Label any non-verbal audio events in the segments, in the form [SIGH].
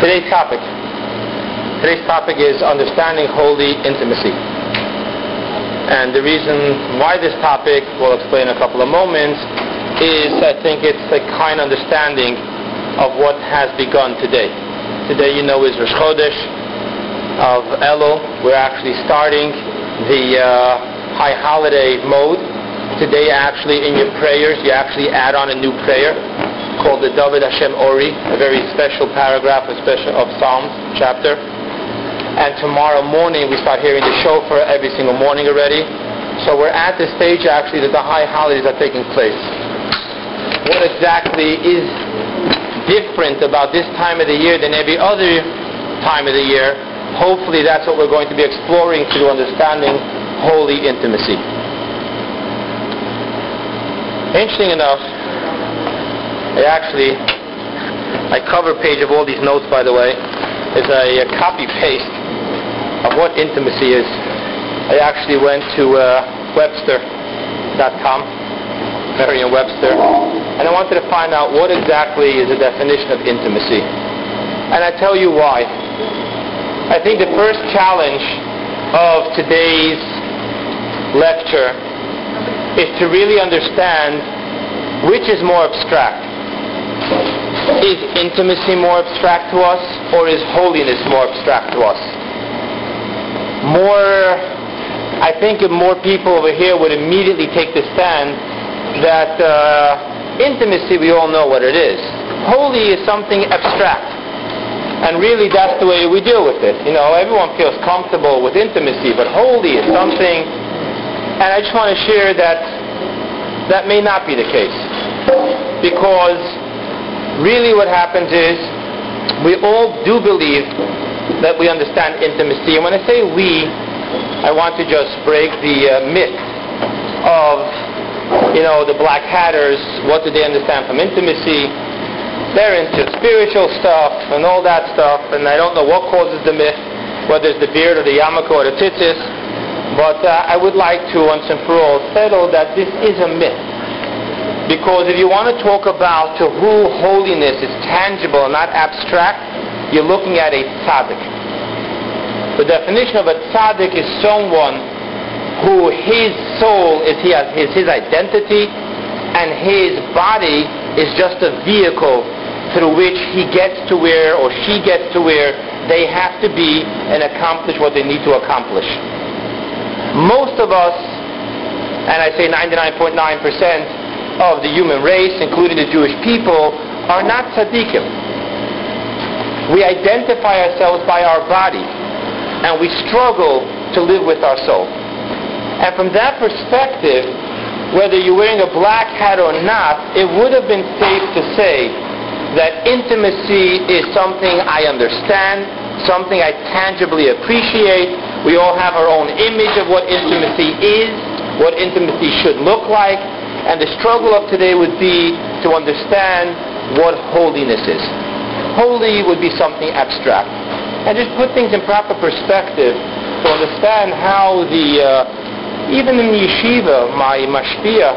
Today's topic. Today's topic is understanding holy intimacy. And the reason why this topic, we'll explain in a couple of moments, is I think it's a kind understanding of what has begun today. Today, you know, is Rosh Chodesh of Elul. We're actually starting the uh, high holiday mode. Today, actually, in your prayers, you actually add on a new prayer called the David Hashem Ori, a very special paragraph of, special, of Psalms chapter. And tomorrow morning, we start hearing the shofar every single morning already. So we're at the stage, actually, that the high holidays are taking place. What exactly is different about this time of the year than every other time of the year? Hopefully, that's what we're going to be exploring through understanding holy intimacy. Interesting enough, I actually, my cover page of all these notes, by the way, is a, a copy paste of what intimacy is. I actually went to uh, Webster.com, Merriam-Webster, and I wanted to find out what exactly is the definition of intimacy. And I tell you why. I think the first challenge of today's lecture is to really understand which is more abstract. Is intimacy more abstract to us, or is holiness more abstract to us? More, I think if more people over here would immediately take the stand that uh, intimacy, we all know what it is. Holy is something abstract. And really, that's the way we deal with it. You know, everyone feels comfortable with intimacy, but holy is something. And I just want to share that that may not be the case. Because really what happens is we all do believe that we understand intimacy. And when I say we, I want to just break the uh, myth of, you know, the black hatters. What do they understand from intimacy? They're into spiritual stuff and all that stuff, and I don't know what causes the myth, whether it's the beard or the yarmulke or the tzitzis. But uh, I would like to once and for all settle that this is a myth. Because if you want to talk about to who holiness is tangible and not abstract, you're looking at a tzaddik. The definition of a tzaddik is someone who his soul is his, his identity and his body is just a vehicle through which he gets to where or she gets to where they have to be and accomplish what they need to accomplish. Most of us, and I say 99.9% of the human race, including the Jewish people, are not tzaddikim. We identify ourselves by our body, and we struggle to live with our soul. And from that perspective, whether you're wearing a black hat or not, it would have been safe to say that intimacy is something I understand, something I tangibly appreciate. We all have our own image of what intimacy is, what intimacy should look like, and the struggle of today would be to understand what holiness is. Holy would be something abstract. And just put things in proper perspective to understand how the, uh, even in yeshiva, my mashpia,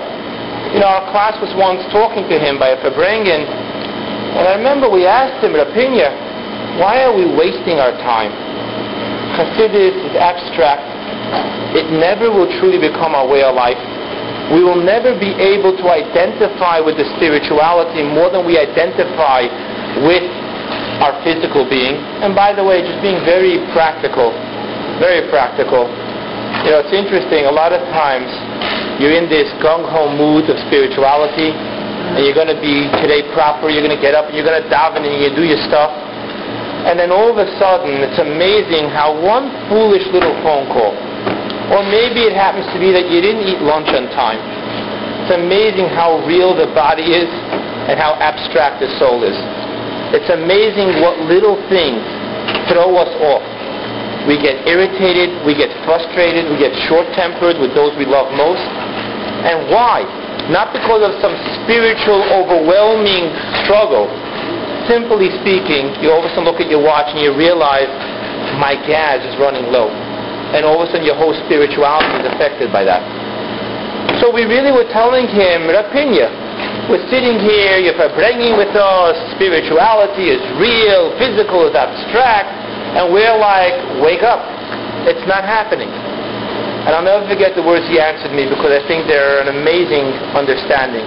you know, our class was once talking to him by a Farbrengen, and I remember we asked him, Rapinya, why are we wasting our time? Chassidus is abstract. It never will truly become our way of life. We will never be able to identify with the spirituality more than we identify with our physical being. And by the way, just being very practical, very practical. You know, it's interesting. A lot of times you're in this gung-ho mood of spirituality, and you're going to be today proper, you're going to get up and you're going to daven and you do your stuff. And then all of a sudden, it's amazing how one foolish little phone call, or maybe it happens to be that you didn't eat lunch on time. It's amazing how real the body is and how abstract the soul is. It's amazing what little things throw us off. We get irritated, we get frustrated, we get short-tempered with those we love most. And why? not because of some spiritual overwhelming struggle. Simply speaking, you all of a sudden look at your watch and you realize my gas is running low. And all of a sudden your whole spirituality is affected by that. So we really were telling him, Rapinya, we're sitting here, you're bringing with us spirituality is real, physical is abstract, and we're like, wake up. It's not happening. And I'll never forget the words he answered me because I think they're an amazing understanding.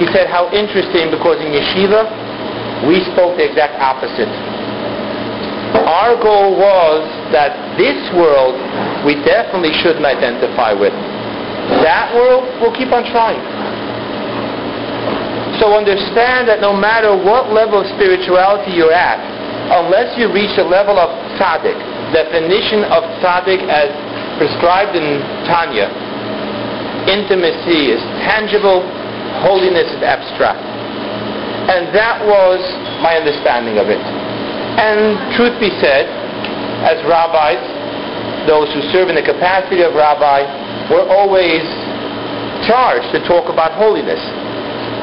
He said, how interesting because in yeshiva, we spoke the exact opposite. Our goal was that this world we definitely shouldn't identify with. That world, we'll keep on trying. So understand that no matter what level of spirituality you're at, unless you reach a level of tzaddik, definition of tzaddik as prescribed in Tanya. Intimacy is tangible, holiness is abstract. And that was my understanding of it. And truth be said, as rabbis, those who serve in the capacity of rabbi, were always charged to talk about holiness,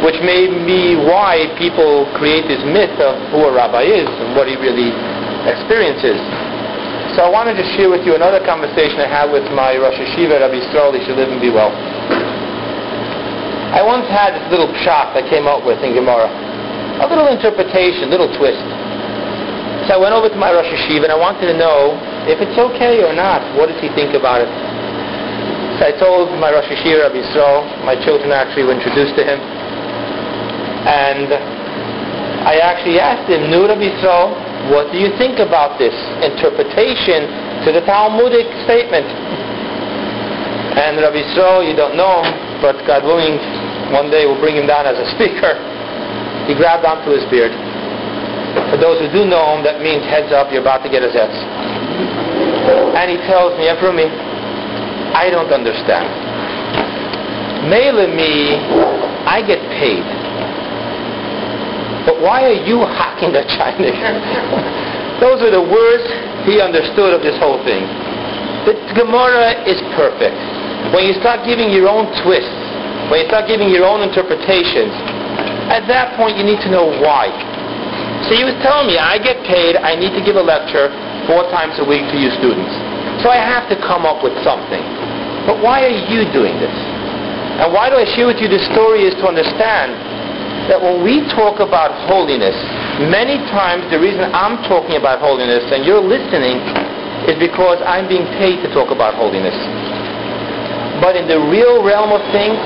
which may be why people create this myth of who a rabbi is and what he really experiences. So I wanted to share with you another conversation I had with my Rosh Yeshiva, Rabbi Yisrael, he should live and be well. I once had this little shot I came up with in Gemara. A little interpretation, little twist. So I went over to my Rosh Yeshiva and I wanted to know if it's okay or not. What does he think about it? So I told my Rosh Yeshiva, Rabbi Yisrael, my children actually were introduced to him. And I actually asked him, Nu Rabbi Yisrael, what do you think about this interpretation to the Talmudic statement? And Rabbi Yisrael, you don't know him, but God willing, one day we'll bring him down as a speaker. He grabbed onto his beard. For those who do know him, that means heads up, you're about to get a zetz. And he tells me, me, I don't understand. Mele me, I get paid. But why are you hacking the Chinese? [LAUGHS] Those are the words he understood of this whole thing. The Gemara is perfect. When you start giving your own twists, when you start giving your own interpretations, at that point you need to know why. So he was telling me, I get paid, I need to give a lecture four times a week to you students. So I have to come up with something. But why are you doing this? And why do I share with you this story is to understand that when we talk about holiness, many times the reason I'm talking about holiness and you're listening is because I'm being paid to talk about holiness. But in the real realm of things,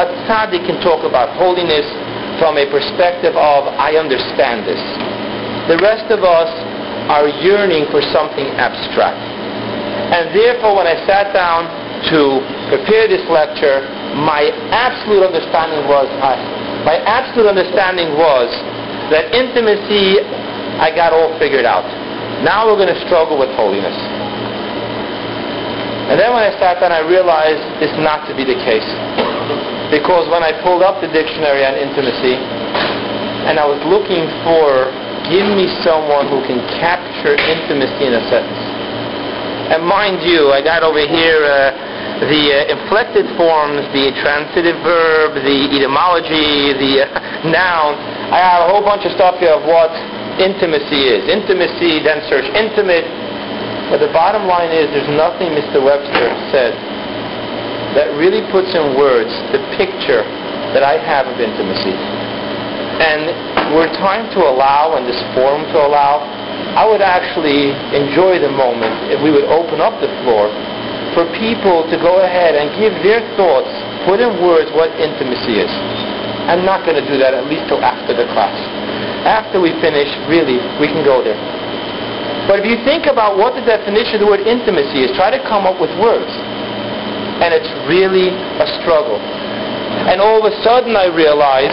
a tzaddik can talk about holiness from a perspective of, I understand this. The rest of us are yearning for something abstract. And therefore, when I sat down to prepare this lecture, my absolute understanding was, I, my absolute understanding was that intimacy, I got all figured out. Now we're going to struggle with holiness. And then when I sat down, I realized this not to be the case. Because when I pulled up the dictionary on intimacy, and I was looking for, give me someone who can capture intimacy in a sentence. And mind you, I got over here uh, the uh, inflected forms, the transitive verb, the etymology, the uh, [LAUGHS] noun. I have a whole bunch of stuff here of what intimacy is. Intimacy, then search intimate. But the bottom line is there's nothing Mr. Webster said that really puts in words the picture that I have of intimacy. And we're trying to allow, and this forum to allow, I would actually enjoy the moment if we would open up the floor for people to go ahead and give their thoughts, put in words what intimacy is. I'm not going to do that at least till after the class. After we finish, really, we can go there. But if you think about what the definition of the word intimacy is, try to come up with words. And it's really a struggle. And all of a sudden I realize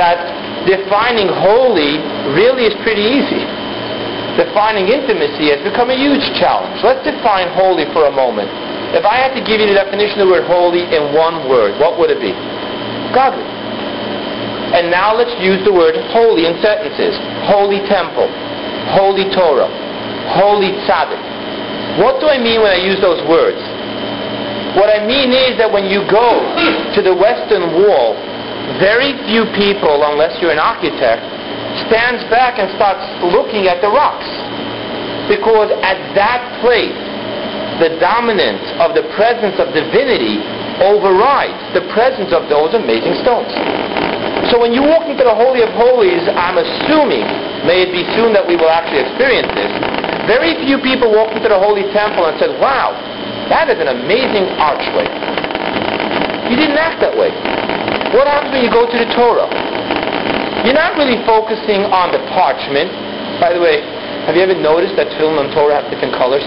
that defining holy really is pretty easy defining intimacy has become a huge challenge. Let's define holy for a moment. If I had to give you the definition of the word holy in one word, what would it be? Godly. And now let's use the word holy in sentences. Holy temple, holy Torah, holy tzaddik. What do I mean when I use those words? What I mean is that when you go to the Western Wall, very few people, unless you're an architect, stands back and starts looking at the rocks. Because at that place, the dominance of the presence of divinity overrides the presence of those amazing stones. So when you walk into the Holy of Holies, I'm assuming, may it be soon that we will actually experience this, very few people walk into the Holy Temple and said, wow, that is an amazing archway. You didn't act that way. What happens when you go to the Torah? You're not really focusing on the parchment. By the way, have you ever noticed that film and Torah have different colors,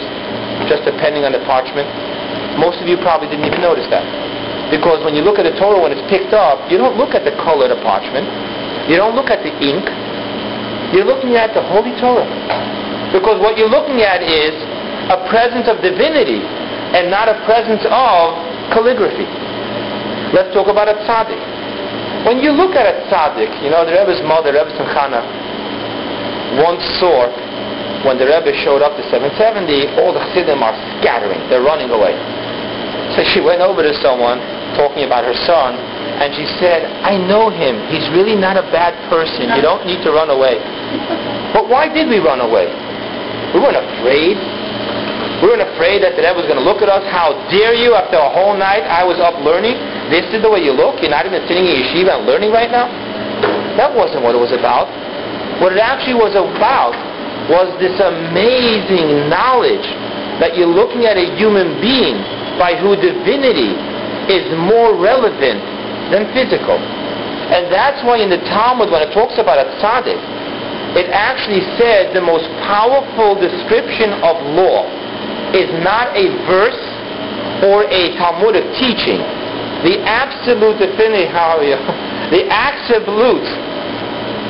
just depending on the parchment? Most of you probably didn't even notice that. Because when you look at the Torah when it's picked up, you don't look at the color of the parchment. You don't look at the ink. You're looking at the Holy Torah. Because what you're looking at is a presence of divinity and not a presence of calligraphy. Let's talk about a tzaddik. When you look at a tzaddik, you know, the Rebbe's mother, Rebbetzin Chana, once saw when the Rebbe showed up to 770, all the Chassidim are scattering. They're running away. So she went over to someone talking about her son, and she said, I know him. He's really not a bad person. You don't need to run away. [LAUGHS] But why did we run away? We weren't afraid. We weren't afraid that the Rebbe was going to look at us. How dare you? After a whole night, I was up learning. This is the way you look. You're not even sitting in yeshiva and learning right now. That wasn't what it was about. What it actually was about was this amazing knowledge that you're looking at a human being by whose divinity is more relevant than physical. And that's why in the Talmud, when it talks about a tzaddik, it actually said the most powerful description of law is not a verse or a Talmudic teaching. The absolute [LAUGHS] you, the absolute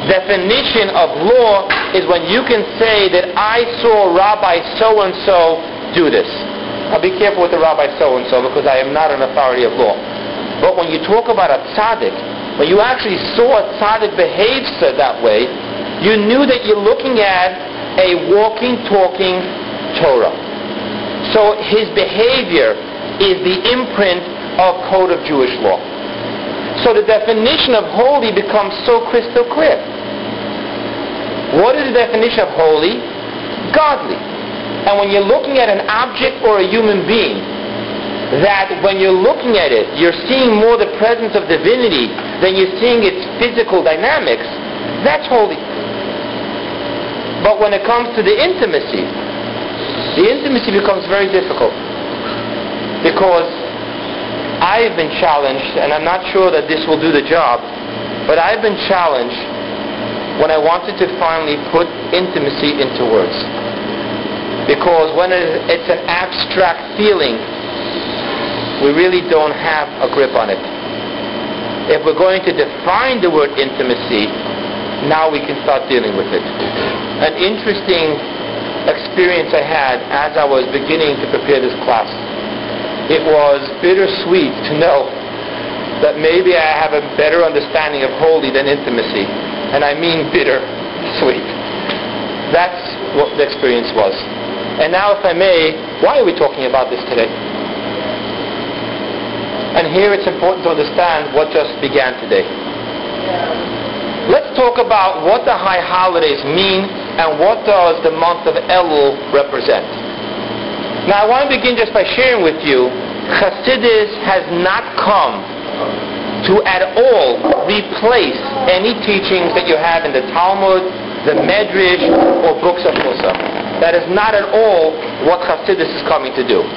definition of law is when you can say that I saw Rabbi so-and-so do this. Now be careful with the Rabbi so-and-so because I am not an authority of law. But when you talk about a tzaddik, when you actually saw a tzaddik behave so that way, you knew that you're looking at a walking, talking Torah. So his behavior is the imprint of code of Jewish law. So the definition of holy becomes so crystal clear. What is the definition of holy? Godly. And when you're looking at an object or a human being, that when you're looking at it, you're seeing more the presence of divinity than you're seeing its physical dynamics, that's holy. But when it comes to the intimacy, the intimacy becomes very difficult because I've been challenged, and I'm not sure that this will do the job, but I've been challenged when I wanted to finally put intimacy into words. Because when it's an abstract feeling, we really don't have a grip on it. If we're going to define the word intimacy, now we can start dealing with it. An interesting experience I had as I was beginning to prepare this class. It was bittersweet to know that maybe I have a better understanding of holy than intimacy. And I mean bitter sweet. That's what the experience was. And now, if I may, why are we talking about this today? And here it's important to understand what just began today. Let's talk about what the high holidays mean and what does the month of Elul represent. Now I want to begin just by sharing with you, Chassidus has not come to at all replace any teachings that you have in the Talmud, the Medrash, or books of Mussar. That is not at all what Chassidus is coming to do.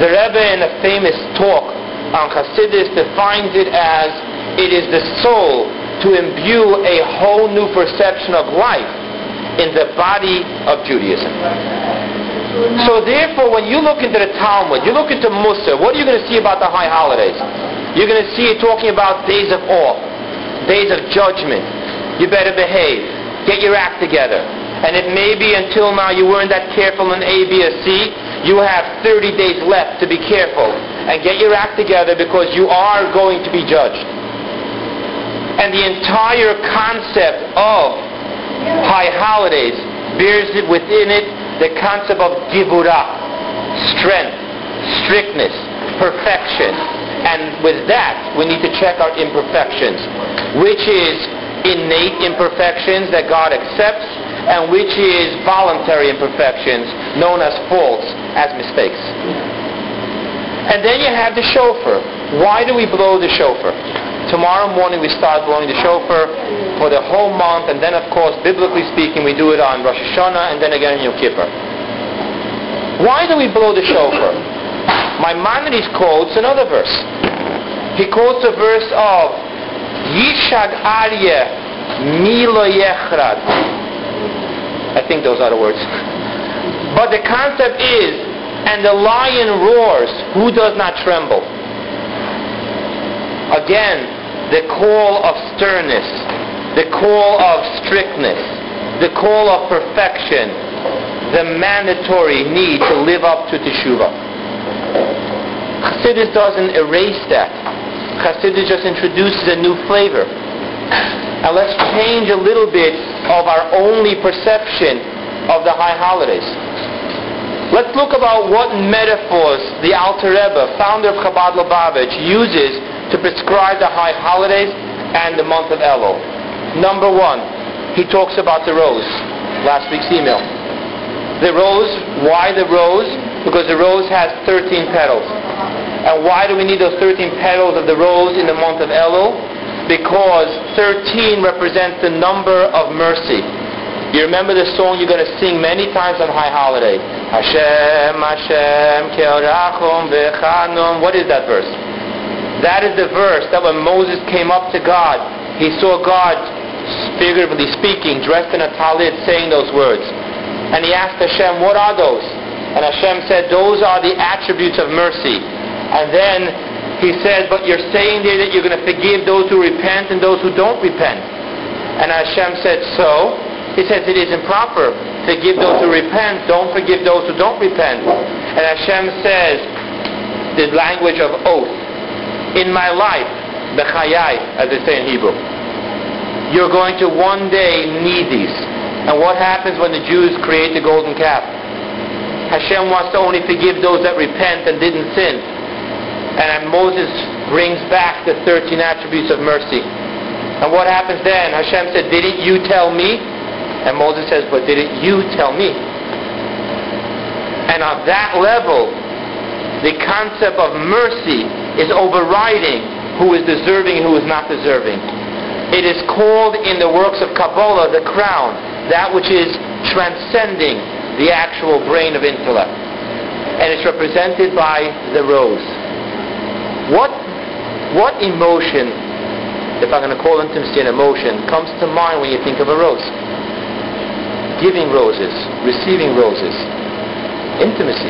The Rebbe in a famous talk on Chassidus defines it as it is the soul to imbue a whole new perception of life in the body of Judaism. So therefore, when you look into the Talmud, you look into Mussar, what are you going to see about the high holidays? You're going to see it talking about days of awe, days of judgment. You better behave. Get your act together. And it may be until now you weren't that careful in A, B, or C. You have 30 days left to be careful and get your act together because you are going to be judged. And the entire concept of high holidays bears it within it the concept of gevurah, strength, strictness, perfection. And with that, we need to check our imperfections, which is innate imperfections that God accepts, and which is voluntary imperfections, known as faults, as mistakes. And then you have the shofar. Why do we blow the shofar? To Tomorrow morning we start blowing the shofar for the whole month, and then of course, biblically speaking, we do it on Rosh Hashanah and then again in Yom Kippur. Why do we blow the shofar? Maimonides quotes another verse. He quotes a verse of Yishag Aryeh Milo Yechrad. I think those are the words. [LAUGHS] But the concept is, and the lion roars, who does not tremble? Again, the call of sternness, the call of strictness, the call of perfection, the mandatory need to live up to teshuvah. Chassidus doesn't erase that. Chassidus just introduces a new flavor. And let's change a little bit of our only perception of the high holidays. Let's look about what metaphors the Alter Rebbe, founder of Chabad Lubavitch, uses to prescribe the high holidays and the month of Elul. Number one, he talks about the rose. Last week's email. The rose, why the rose? Because the rose has 13 petals. And why do we need those 13 petals of the rose in the month of Elul? Because 13 represents the number of mercy. You remember the song you're going to sing many times on High Holiday. Hashem, Hashem, Keorachum V'chanum. What is that verse? That is the verse that when Moses came up to God, he saw God, figuratively speaking, dressed in a talit, saying those words. And he asked Hashem, what are those? And Hashem said, those are the attributes of mercy. And then he said, but you're saying there that you're going to forgive those who repent and those who don't repent. And Hashem said, so? He says it is improper. To forgive those who repent, don't forgive those who don't repent. And Hashem says, the language of oath, in my life, bechayai, as they say in Hebrew. You're going to one day need these. And what happens when the Jews create the golden calf? Hashem wants to only forgive those that repent and didn't sin. And Moses brings back the 13 attributes of mercy. And what happens then? Hashem said, didn't you tell me? And Moses says, but didn't you tell me? And on that level, the concept of mercy is overriding who is deserving and who is not deserving. It is called in the works of Kabbalah the crown, that which is transcending the actual brain of intellect. And it's represented by the rose. What, what emotion, if I'm going to call intimacy an emotion, comes to mind when you think of a rose? Giving roses, receiving roses, intimacy,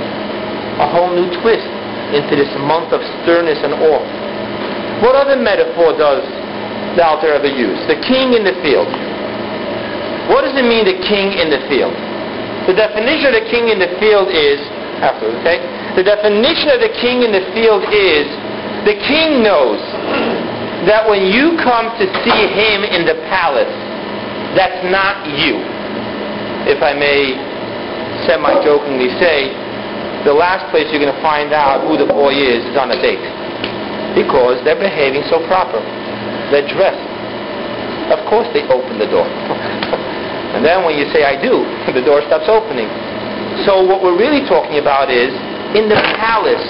a whole new twist into this month of sternness and awe. What other metaphor does the Alter Rebbe use? The king in the field. What does it mean, the king in the field? The definition of the king in the field is, afterwards, okay? The definition of the king in the field is, the king knows that when you come to see him in the palace, that's not you. If I may semi-jokingly say, the last place you're going to find out who the boy is is on a date. Because they're behaving so proper. They're dressed. Of course they open the door. [LAUGHS] and then when you say, I do, [LAUGHS] the door stops opening. So what we're really talking about is, in the palace,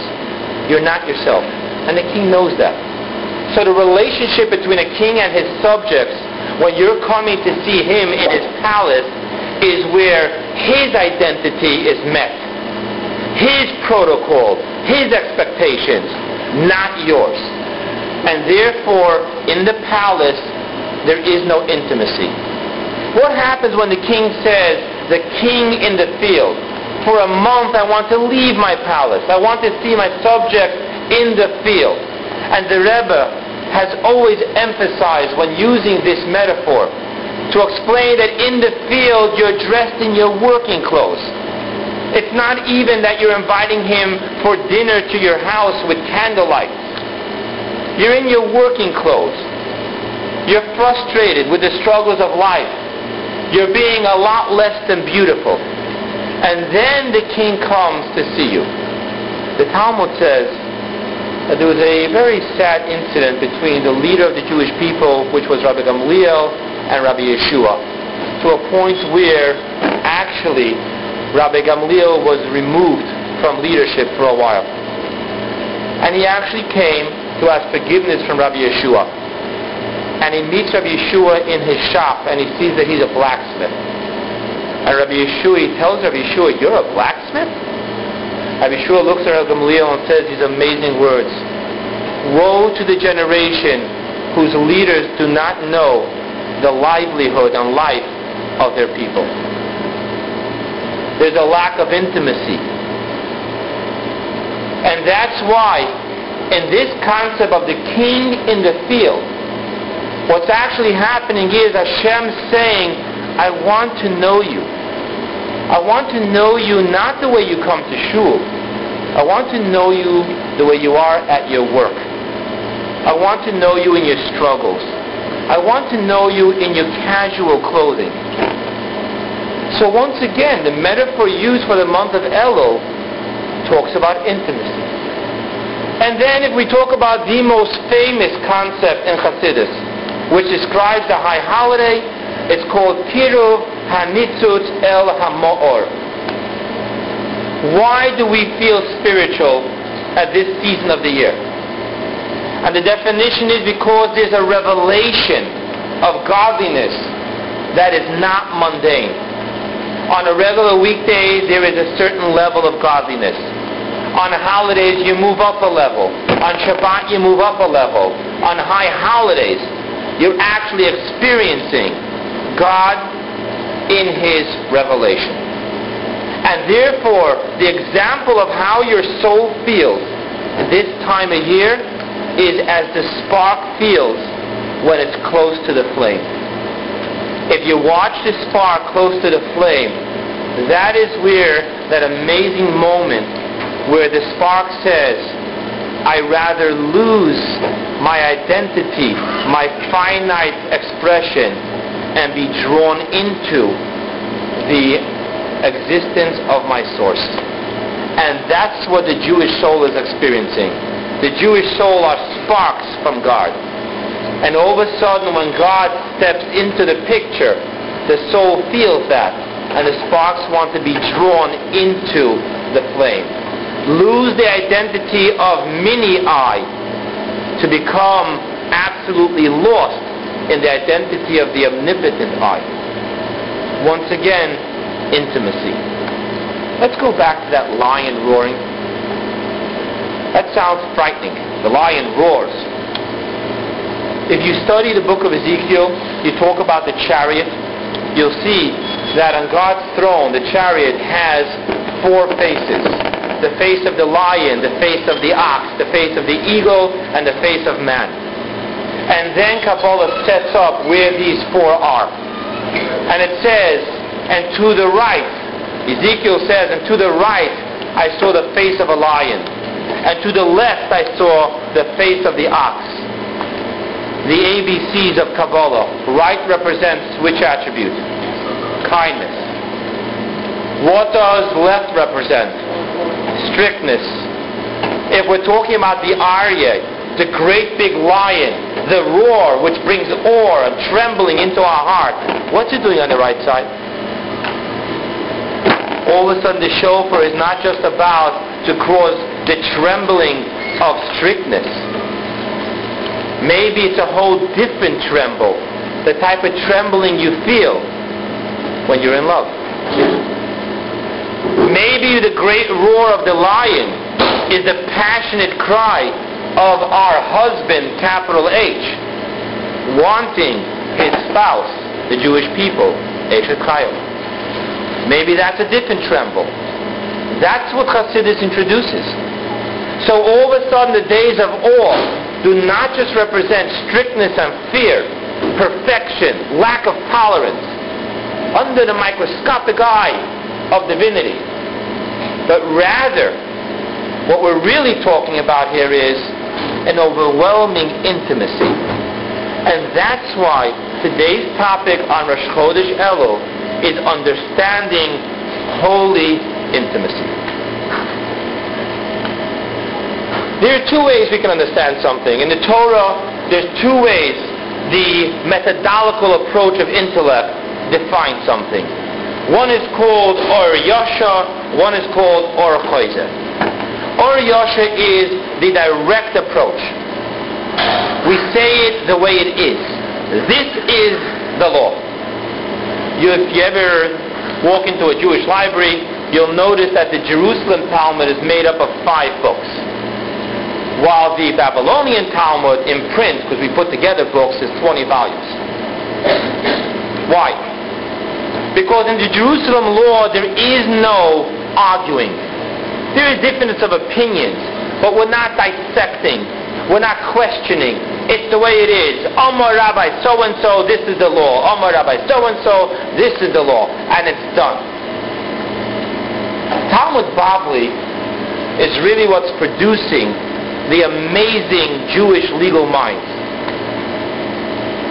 you're not yourself. And the king knows that. So the relationship between a king and his subjects, when you're coming to see him in his palace, is where his identity is met his protocol, his expectations, not yours. And therefore, in the palace, there is no intimacy. What happens when the king says, the king in the field, for a month I want to leave my palace. I want to see my subjects in the field. And the Rebbe has always emphasized when using this metaphor to explain that in the field you're dressed in your working clothes. It's not even that you're inviting him for dinner to your house with candlelight. You're in your working clothes. You're frustrated with the struggles of life. You're being a lot less than beautiful. And then the king comes to see you. The Talmud says that there was a very sad incident between the leader of the Jewish people, which was Rabbi Gamliel, and Rabbi Yehoshua, to a point where actually Rabbi Gamliel was removed from leadership for a while. And he actually came to ask forgiveness from Rabbi Yehoshua. and he meets Rabbi Yehoshua in his shop, and he sees that he's a blacksmith. And Rabbi Yehoshua, he tells Rabbi Yehoshua, you're a blacksmith? Rabbi Yehoshua looks at Rabbi Gamaliel and says these amazing words. Woe to the generation whose leaders do not know the livelihood and life of their people. There's a lack of intimacy. And that's why in this concept of the king in the field, What's actually happening is Hashem saying, I want to know you. I want to know you not the way you come to shul. I want to know you the way you are at your work. I want to know you in your struggles. I want to know you in your casual clothing. So once again, the metaphor used for the month of Elul talks about intimacy. And then if we talk about the most famous concept in Hasidus, which describes the high holiday. It's called Kiruv Hanitzotz El Hamaor. Why do we feel spiritual at this season of the year? And the definition is because there's a revelation of godliness that is not mundane. On a regular weekday, there is a certain level of godliness. On holidays, you move up a level. On Shabbat, you move up a level. On high holidays, you're actually experiencing God in His revelation. And therefore, the example of how your soul feels this time of year is as the spark feels when it's close to the flame. If you watch the spark close to the flame, that is where that amazing moment where the spark says, I rather lose my identity, my finite expression, and be drawn into the existence of my source. And that's what the Jewish soul is experiencing. The Jewish soul are sparks from God. And all of a sudden, when God steps into the picture, the soul feels that. And the sparks want to be drawn into the flame. Lose the identity of mini I to become absolutely lost in the identity of the omnipotent I. Once again, intimacy. Let's go back to that lion roaring. That sounds frightening. The lion roars. If you study the book of Ezekiel, you talk about the chariot, you'll see that on God's throne, the chariot has four faces the face of the lion, the face of the ox, the face of the eagle, and the face of man. And then Kabbalah sets up where these four are. And it says, and to the right, Ezekiel says, and to the right I saw the face of a lion. And to the left I saw the face of the ox. The ABCs of Kabbalah. Right represents which attribute? Kindness. What does left represent? strictness. If we're talking about the Arya, the great big lion, the roar which brings awe and trembling into our heart, what's it doing on the right side? All of a sudden the shofar is not just about to cause the trembling of strictness. Maybe it's a whole different tremble, the type of trembling you feel when you're in love. Maybe the great roar of the lion is the passionate cry of our husband, capital H, wanting his spouse, the Jewish people, Eshet Maybe that's a different tremble. That's what Hasidus introduces. So all of a sudden the days of awe do not just represent strictness and fear, perfection, lack of tolerance, under the microscopic eye of divinity. But rather, what we're really talking about here is an overwhelming intimacy. And that's why today's topic on Rosh Chodesh Elul is understanding holy intimacy. There are two ways we can understand something. In the Torah, there's two ways the methodological approach of intellect defines something. One is called Or Yashar, one is called Or Choizer. Or Yashar is the direct approach. We say it the way it is. this is the law. You, if you ever walk into a Jewish library, you'll notice that the Jerusalem Talmud is made up of five books. While the Babylonian Talmud in print, because we put together books, is 20 volumes. Why? Because in the Jerusalem law, there is no arguing. There is difference of opinions, but we're not dissecting. We're not questioning. It's the way it is. Omar Rabbi so and so, this is the law. Omar Rabbi so and so, this is the law. And it's done. Talmud Bavli is really what's producing the amazing Jewish legal minds.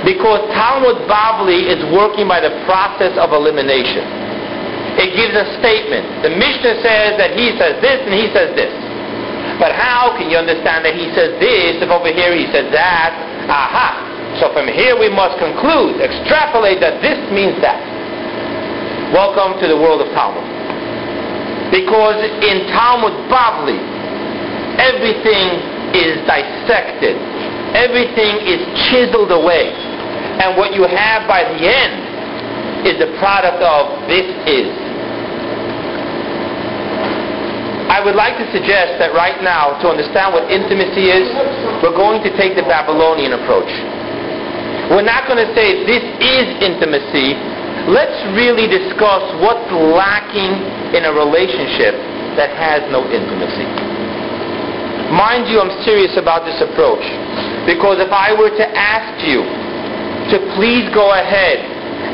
Because Talmud Bavli is working by the process of elimination. It gives a statement. The Mishnah says that he says this and he says this. But how can you understand that he says this if over here he says that? Aha! So from here we must conclude, extrapolate that this means that. Welcome to the world of Talmud. Because in Talmud Bavli, everything is dissected. Everything is chiseled away. And what you have by the end is the product of this is. I would like to suggest that right now, to understand what intimacy is, we're going to take the Babylonian approach. We're not going to say this is intimacy. Let's really discuss what's lacking in a relationship that has no intimacy. Mind you, I'm serious about this approach. Because if I were to ask you, to please go ahead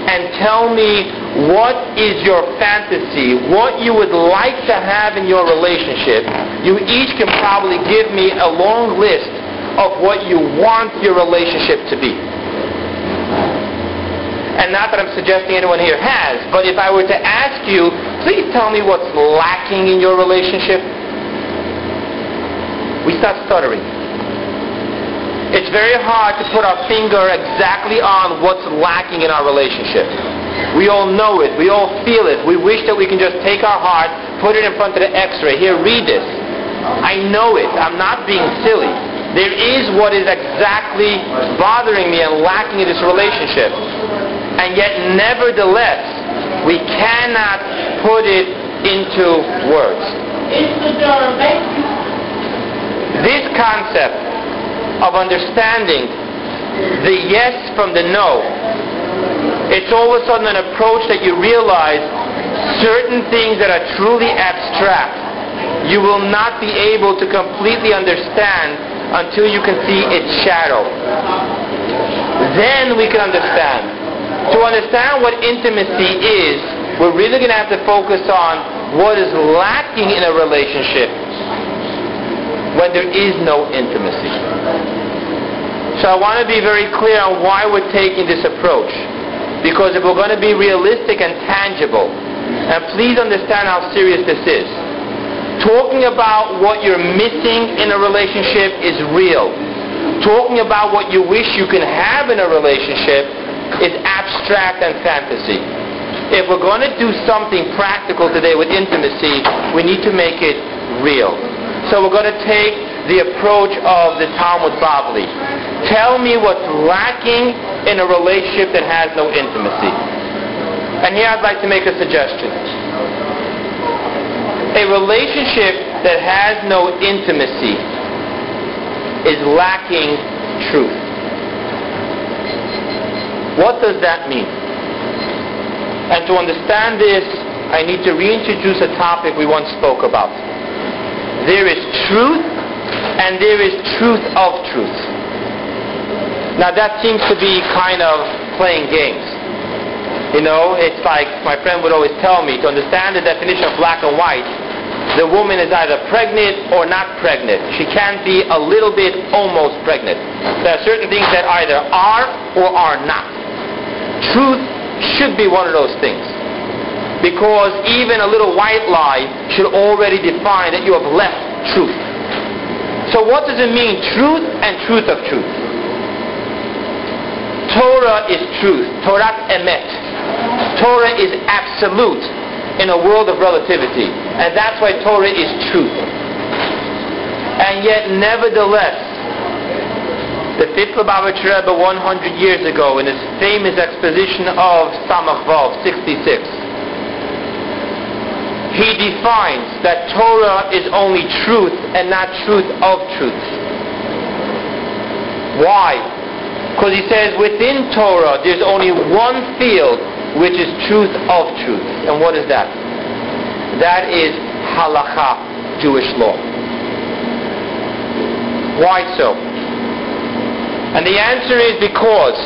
and tell me what is your fantasy, what you would like to have in your relationship. You each can probably give me a long list of what you want your relationship to be. And not that I'm suggesting anyone here has, but if I were to ask you, please tell me what's lacking in your relationship, we start stuttering. It's very hard to put our finger exactly on what's lacking in our relationship. We all know it. We all feel it. We wish that we can just take our heart, put it in front of the x-ray. Here, read this. I know it. I'm not being silly. There is what is exactly bothering me and lacking in this relationship. And yet, nevertheless, we cannot put it into words. This concept of understanding the yes from the no. It's all of a sudden an approach that you realize certain things that are truly abstract you will not be able to completely understand until you can see its shadow. Then we can understand. To understand what intimacy is, we're really going to have to focus on what is lacking in a relationship when there is no intimacy. So I want to be very clear on why we're taking this approach. Because if we're going to be realistic and tangible, and please understand how serious this is, talking about what you're missing in a relationship is real. Talking about what you wish you can have in a relationship is abstract and fantasy. If we're going to do something practical today with intimacy, we need to make it real. So we're going to take the approach of the Talmud Bavli. Tell me what's lacking in a relationship that has no intimacy. And here I'd like to make a suggestion. A relationship that has no intimacy is lacking truth. What does that mean? And to understand this, I need to reintroduce a topic we once spoke about. There is truth and there is truth of truth. Now that seems to be kind of playing games. You know, it's like my friend would always tell me, to understand the definition of black and white, the woman is either pregnant or not pregnant. She can't be a little bit almost pregnant. There are certain things that either are or are not. Truth should be one of those things because even a little white lie should already define that you have left truth. So what does it mean, truth and truth of truth? Torah is truth. Torah emet. Torah is absolute in a world of relativity. And that's why Torah is truth. And yet, nevertheless, The fifth Lubavitcher Rebbe 100 years ago in his famous exposition of Samach Vav 66, he defines that Torah is only truth and not truth of truth. Why? Because he says within Torah there's only one field which is truth of truth. And what is that? That is halacha, Jewish law. Why so? And the answer is because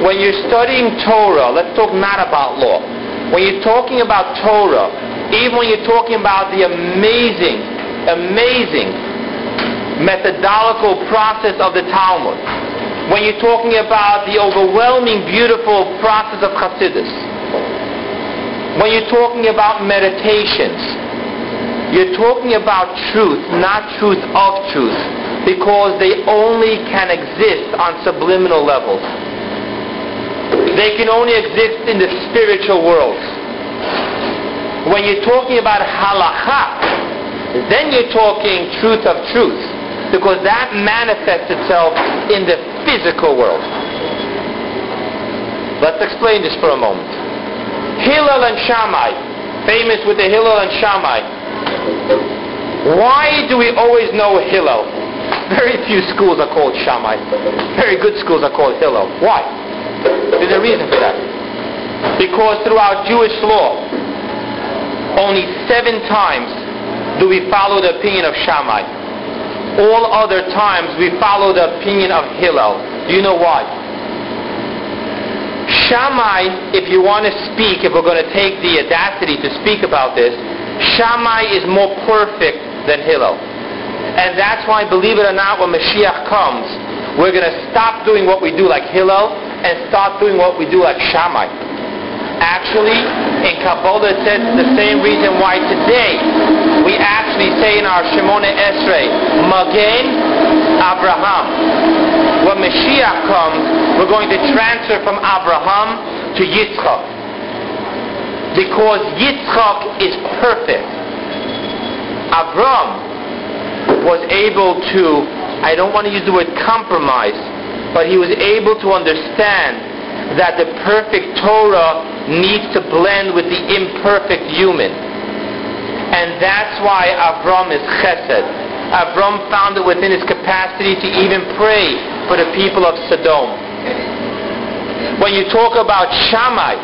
when you're studying Torah, let's talk not about law. When you're talking about Torah, even when you're talking about the amazing, amazing methodological process of the Talmud, when you're talking about the overwhelming, beautiful process of Chassidus, when you're talking about meditations, you're talking about truth, not truth of truth because they only can exist on subliminal levels. They can only exist in the spiritual world. When you're talking about halacha, then you're talking truth of truth, because that manifests itself in the physical world. Let's explain this for a moment. Hillel and Shammai, famous with the Hillel and Shammai. Why do we always know Hillel? [LAUGHS] Very few schools are called Shammai. Very good schools are called Hillel. Why? There's a reason for that. Because throughout Jewish law, only seven times do we follow the opinion of Shammai. All other times we follow the opinion of Hillel. Do you know why? Shammai, if you want to speak, if we're going to take the audacity to speak about this, Shammai is more perfect than Hillel. And that's why, believe it or not, when Mashiach comes, we're going to stop doing what we do like Hillel and start doing what we do like Shammai. Actually, in Kabbalah it says the same reason why today we actually say in our Shemona Esrei, Magen Abraham. When Mashiach comes, we're going to transfer from Abraham to Yitzchak. Because Yitzchak is perfect. Abraham was able to, I don't want to use the word compromise, but he was able to understand that the perfect Torah needs to blend with the imperfect human. And that's why Avram is chesed. Avram found it within his capacity to even pray for the people of Sodom. When you talk about Shammai,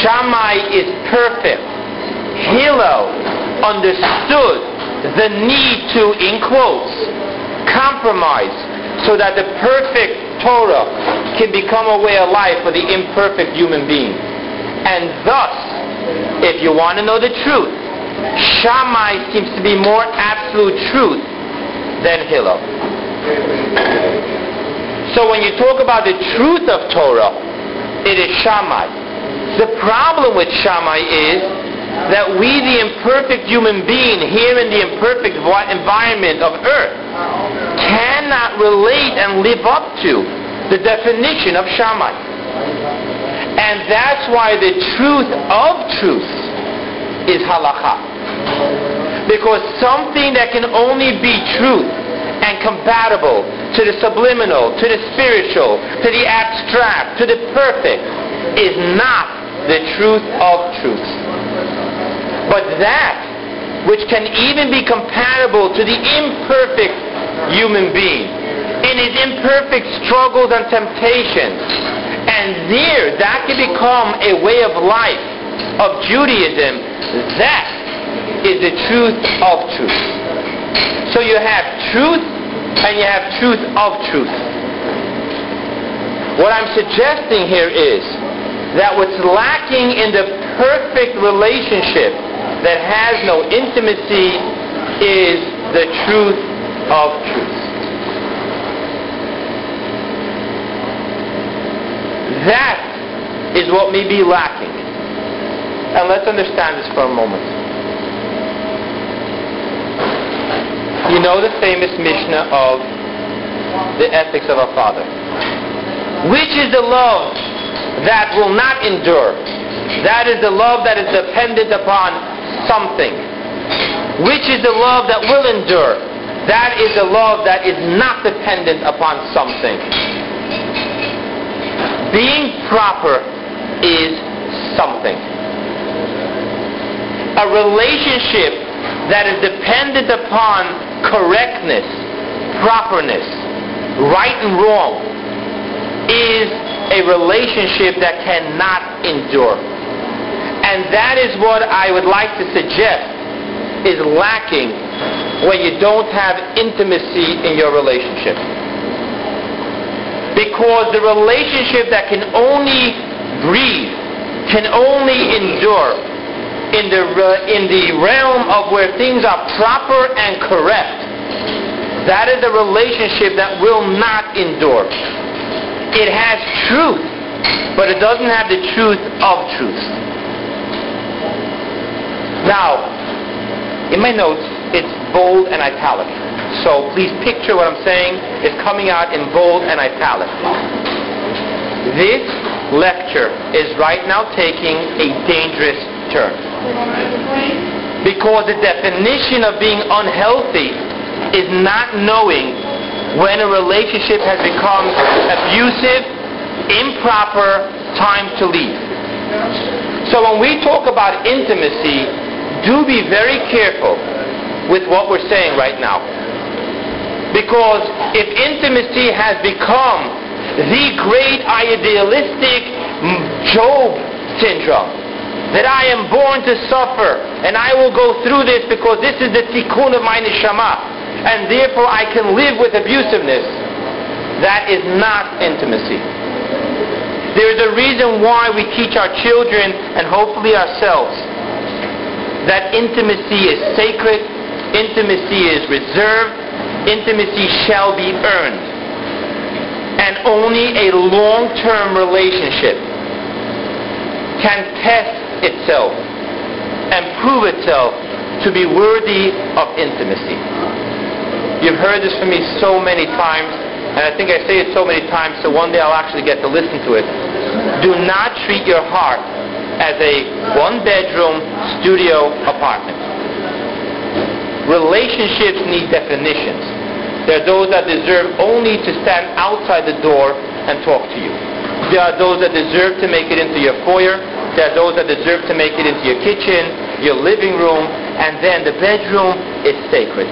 Shammai is perfect. Hillel understood the need to, in quotes, compromise so that the perfect Torah can become a way of life for the imperfect human being. And thus, if you want to know the truth, Shammai seems to be more absolute truth than Hillel. So when you talk about the truth of Torah, it is Shammai. The problem with Shammai is that we, the imperfect human being here in the imperfect environment of earth, cannot relate and live up to the definition of Shammai. And that's why the truth of truth is halacha. Because something that can only be truth and compatible to the subliminal, to the spiritual, to the abstract, to the perfect, is not the truth of truth. But that which can even be comparable to the imperfect human being in his imperfect struggles and temptations. And there, that can become a way of life of Judaism. That is the truth of truth. So you have truth and you have truth of truth. What I'm suggesting here is that what's lacking in the perfect relationship that has no intimacy is the truth of truth. That is what may be lacking. And let's understand this for a moment. You know the famous Mishnah of the ethics of a father. Which is the love that will not endure? That is the love that is dependent upon something. Which is the love that will endure? That is a love that is not dependent upon something. Being proper is something. A relationship that is dependent upon correctness, properness, right and wrong, is a relationship that cannot endure. And that is what I would like to suggest is lacking when you don't have intimacy in your relationship. Because the relationship that can only breathe, can only endure in the, uh, in the realm of where things are proper and correct, that is a relationship that will not endure. It has truth, but it doesn't have the truth of truth. Now, in my notes, it's bold and italic. So please picture what I'm saying is coming out in bold and italic. This lecture is right now taking a dangerous turn. Because the definition of being unhealthy is not knowing when a relationship has become abusive, improper, time to leave. So when we talk about intimacy, do be very careful with what we're saying right now. Because if intimacy has become the great idealistic Job syndrome, that I am born to suffer and I will go through this because this is the tikkun of my neshama and therefore I can live with abusiveness. That is not intimacy. There is a reason why we teach our children and hopefully ourselves that intimacy is sacred, intimacy is reserved, intimacy shall be earned. And only a long-term relationship can test itself and prove itself to be worthy of intimacy. You've heard this from me so many times, and I think I say it so many times, so one day I'll actually get to listen to it. Do not treat your heart as a one-bedroom studio apartment. Relationships need definitions. There are those that deserve only to stand outside the door and talk to you. There are those that deserve to make it into your foyer. There are those that deserve to make it into your kitchen, your living room, and then the bedroom is sacred.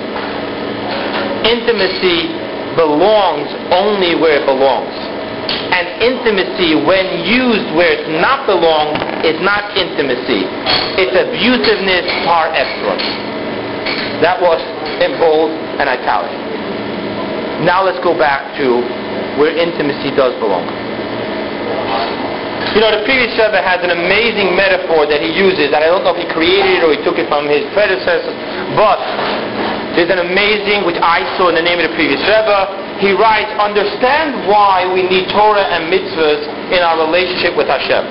Intimacy belongs only where it belongs. And intimacy, when used where it not belong, is not intimacy. It's abusiveness par excellence. That was in bold and italic. Now let's go back to where intimacy does belong. You know, the previous Rebbe has an amazing metaphor that he uses, and I don't know if he created it or he took it from his predecessor, but there's an amazing, which I saw in the name of the previous Rebbe. He writes, understand why we need Torah and mitzvahs in our relationship with Hashem.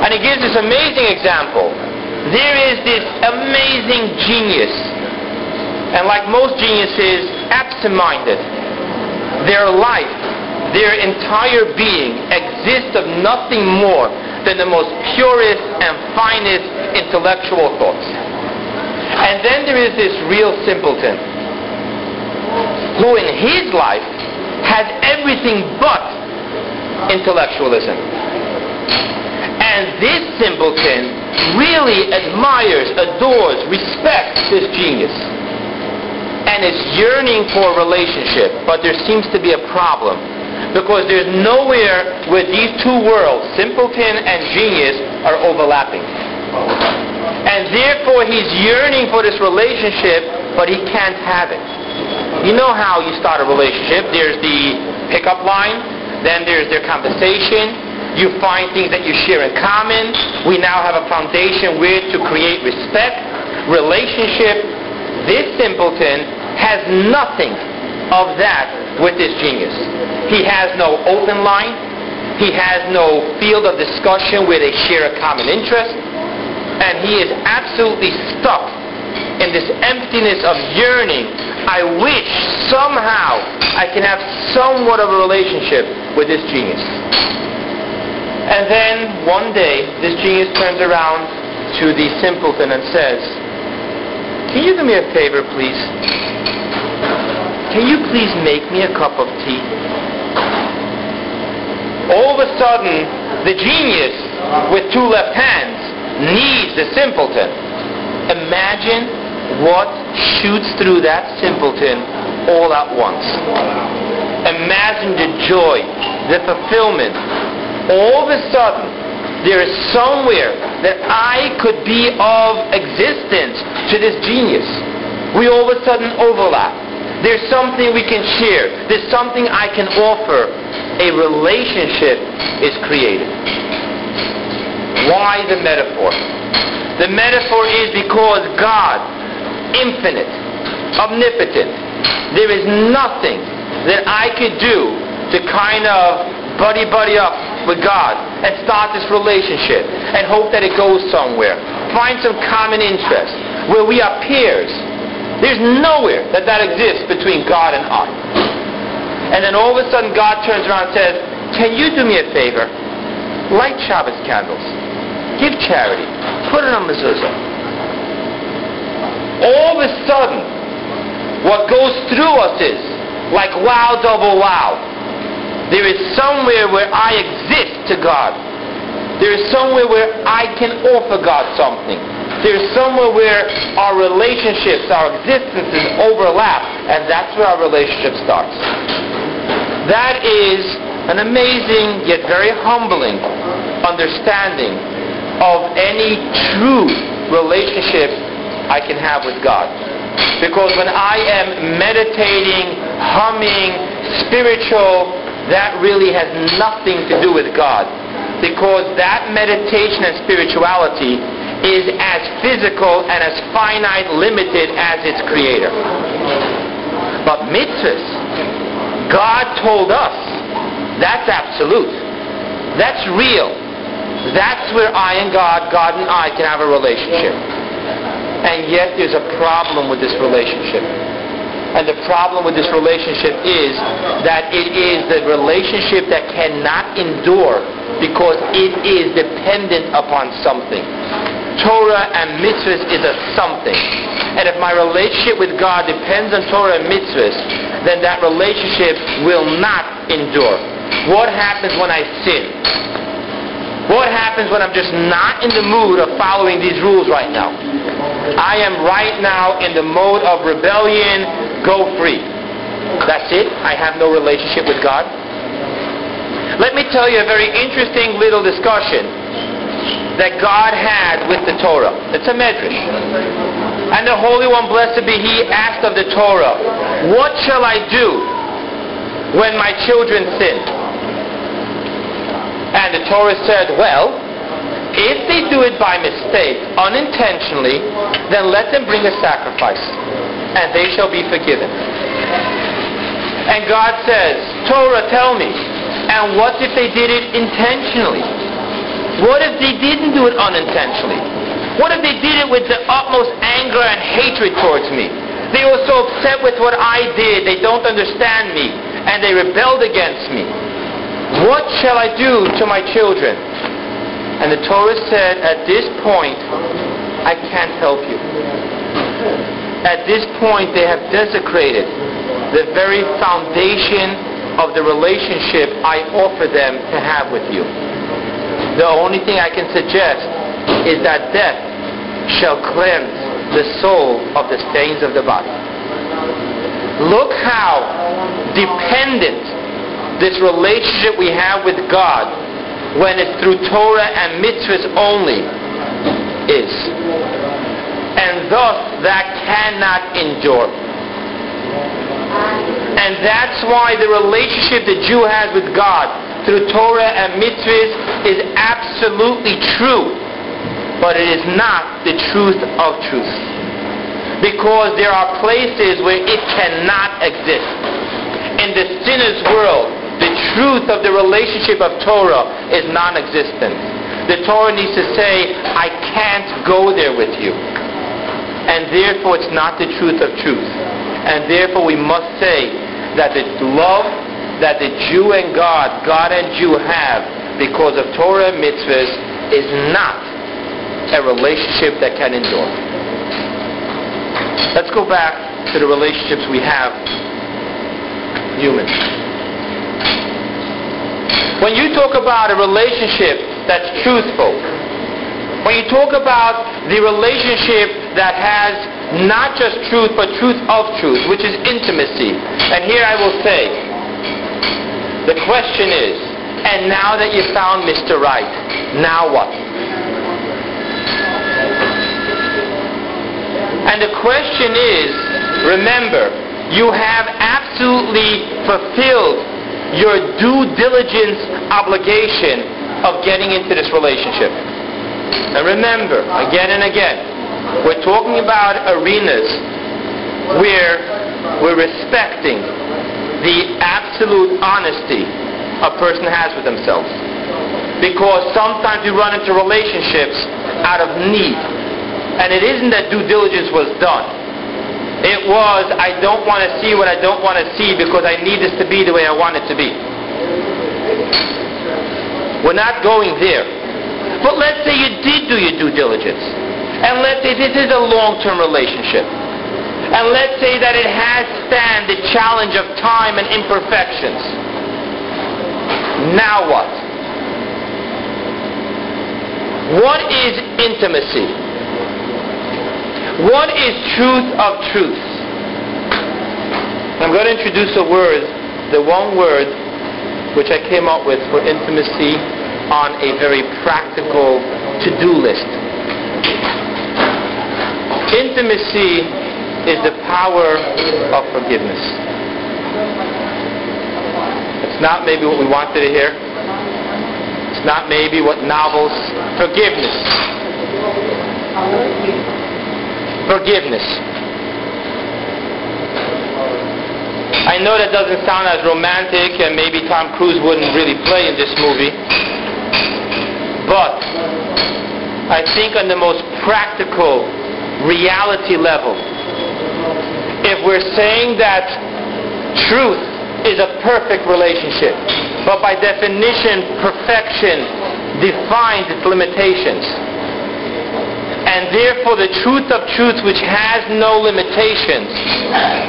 And he gives this amazing example. There is this amazing genius, and like most geniuses, absent-minded. Their life, their entire being exists of nothing more than the most purest and finest intellectual thoughts. And then there is this real simpleton who in his life has everything but intellectualism. And this simpleton really admires, adores, respects this genius and is yearning for a relationship. But there seems to be a problem because there's nowhere where these two worlds, simpleton and genius, are overlapping. And therefore he's yearning for this relationship, but he can't have it. You know how you start a relationship. There's the pickup line, then there's their conversation. You find things that you share in common. We now have a foundation where to create respect, relationship. This simpleton has nothing of that with this genius. He has no open line. He has no field of discussion where they share a common interest and he is absolutely stuck in this emptiness of yearning. I wish somehow I can have somewhat of a relationship with this genius. And then one day, this genius turns around to the simpleton and says, Can you do me a favor, please? Can you please make me a cup of tea? All of a sudden, the genius with two left hands needs the simpleton. Imagine what shoots through that simpleton all at once. Imagine the joy, the fulfillment. All of a sudden, there is somewhere that I could be of existence to this genius. We all of a sudden overlap. There's something we can share. There's something I can offer. A relationship is created. Why the metaphor? The metaphor is because God, infinite, omnipotent, there is nothing that I could do to kind of buddy buddy up with God and start this relationship and hope that it goes somewhere. Find some common interest where we are peers. There's nowhere that that exists between God and I. And then all of a sudden God turns around and says, can you do me a favor? Light Shabbos candles. Give charity. Put it on mezuzah. All of a sudden, what goes through us is like wow, double wow. There is somewhere where I exist to God. There is somewhere where I can offer God something. There is somewhere where our relationships, our existences overlap, and that's where our relationship starts. That is an amazing yet very humbling understanding of any true relationship I can have with God. Because when I am meditating, humming, spiritual, that really has nothing to do with God. Because that meditation and spirituality is as physical and as finite, limited as its creator. But mitzvahs, God told us, that's absolute. That's real. That's where I and God, God and I can have a relationship. And yet there's a problem with this relationship. And the problem with this relationship is that it is the relationship that cannot endure because it is dependent upon something. Torah and mitzvahs is a something. And if my relationship with God depends on Torah and mitzvahs, then that relationship will not endure. What happens when I sin? What happens when I'm just not in the mood of following these rules right now? I am right now in the mode of rebellion, go free. That's it. I have no relationship with God. Let me tell you a very interesting little discussion that God had with the Torah. It's a medrash. And the Holy One, blessed be He, asked of the Torah, What shall I do when my children sin? And the Torah said, Well, if they do it by mistake, unintentionally, then let them bring a sacrifice and they shall be forgiven. And God says, Torah, tell me, and what if they did it intentionally? What if they didn't do it unintentionally? What if they did it with the utmost anger and hatred towards me? They were so upset with what I did, they don't understand me, and they rebelled against me. What shall I do to my children? And the Torah said, at this point, I can't help you. At this point, they have desecrated the very foundation of the relationship I offer them to have with you. The only thing I can suggest is that death shall cleanse the soul of the stains of the body. Look how dependent this relationship we have with God when it's through Torah and mitzvahs only is and thus that cannot endure. And that's why the relationship the Jew has with God through Torah and mitzvahs is absolutely true, but it is not the truth of truth. Because there are places where it cannot exist. In the sinner's world, truth of the relationship of Torah is non-existent. The Torah needs to say, I can't go there with you and therefore it's not the truth of truth. And therefore we must say that the love that the Jew and God, God and Jew have because of Torah and mitzvahs is not a relationship that can endure. Let's go back to the relationships we have human. When you talk about a relationship that's truthful, when you talk about the relationship that has not just truth, but truth of truth, which is intimacy, and here I will say, the question is, and now that you found Mr. Right, now what? And the question is, remember, you have absolutely fulfilled your due diligence obligation of getting into this relationship. And remember, again and again, we're talking about arenas where we're respecting the absolute honesty a person has with themselves. Because sometimes we run into relationships out of need. And it isn't that due diligence was done. It was, I don't want to see what I don't want to see because I need this to be the way I want it to be. We're not going there. But let's say you did do your due diligence. And let's say this is a long-term relationship. And let's say that it has stand the challenge of time and imperfections. Now what? What is intimacy? What is truth of truth? I'm going to introduce a word, the one word which I came up with for intimacy on a very practical to-do list. Intimacy is the power of forgiveness. It's not maybe what we wanted to hear. It's not maybe what novels. Forgiveness forgiveness. I know that doesn't sound as romantic and maybe Tom Cruise wouldn't really play in this movie. But I think on the most practical reality level, if we're saying that truth is a perfect relationship, but by definition perfection defines its limitations and therefore the truth of truth which has no limitations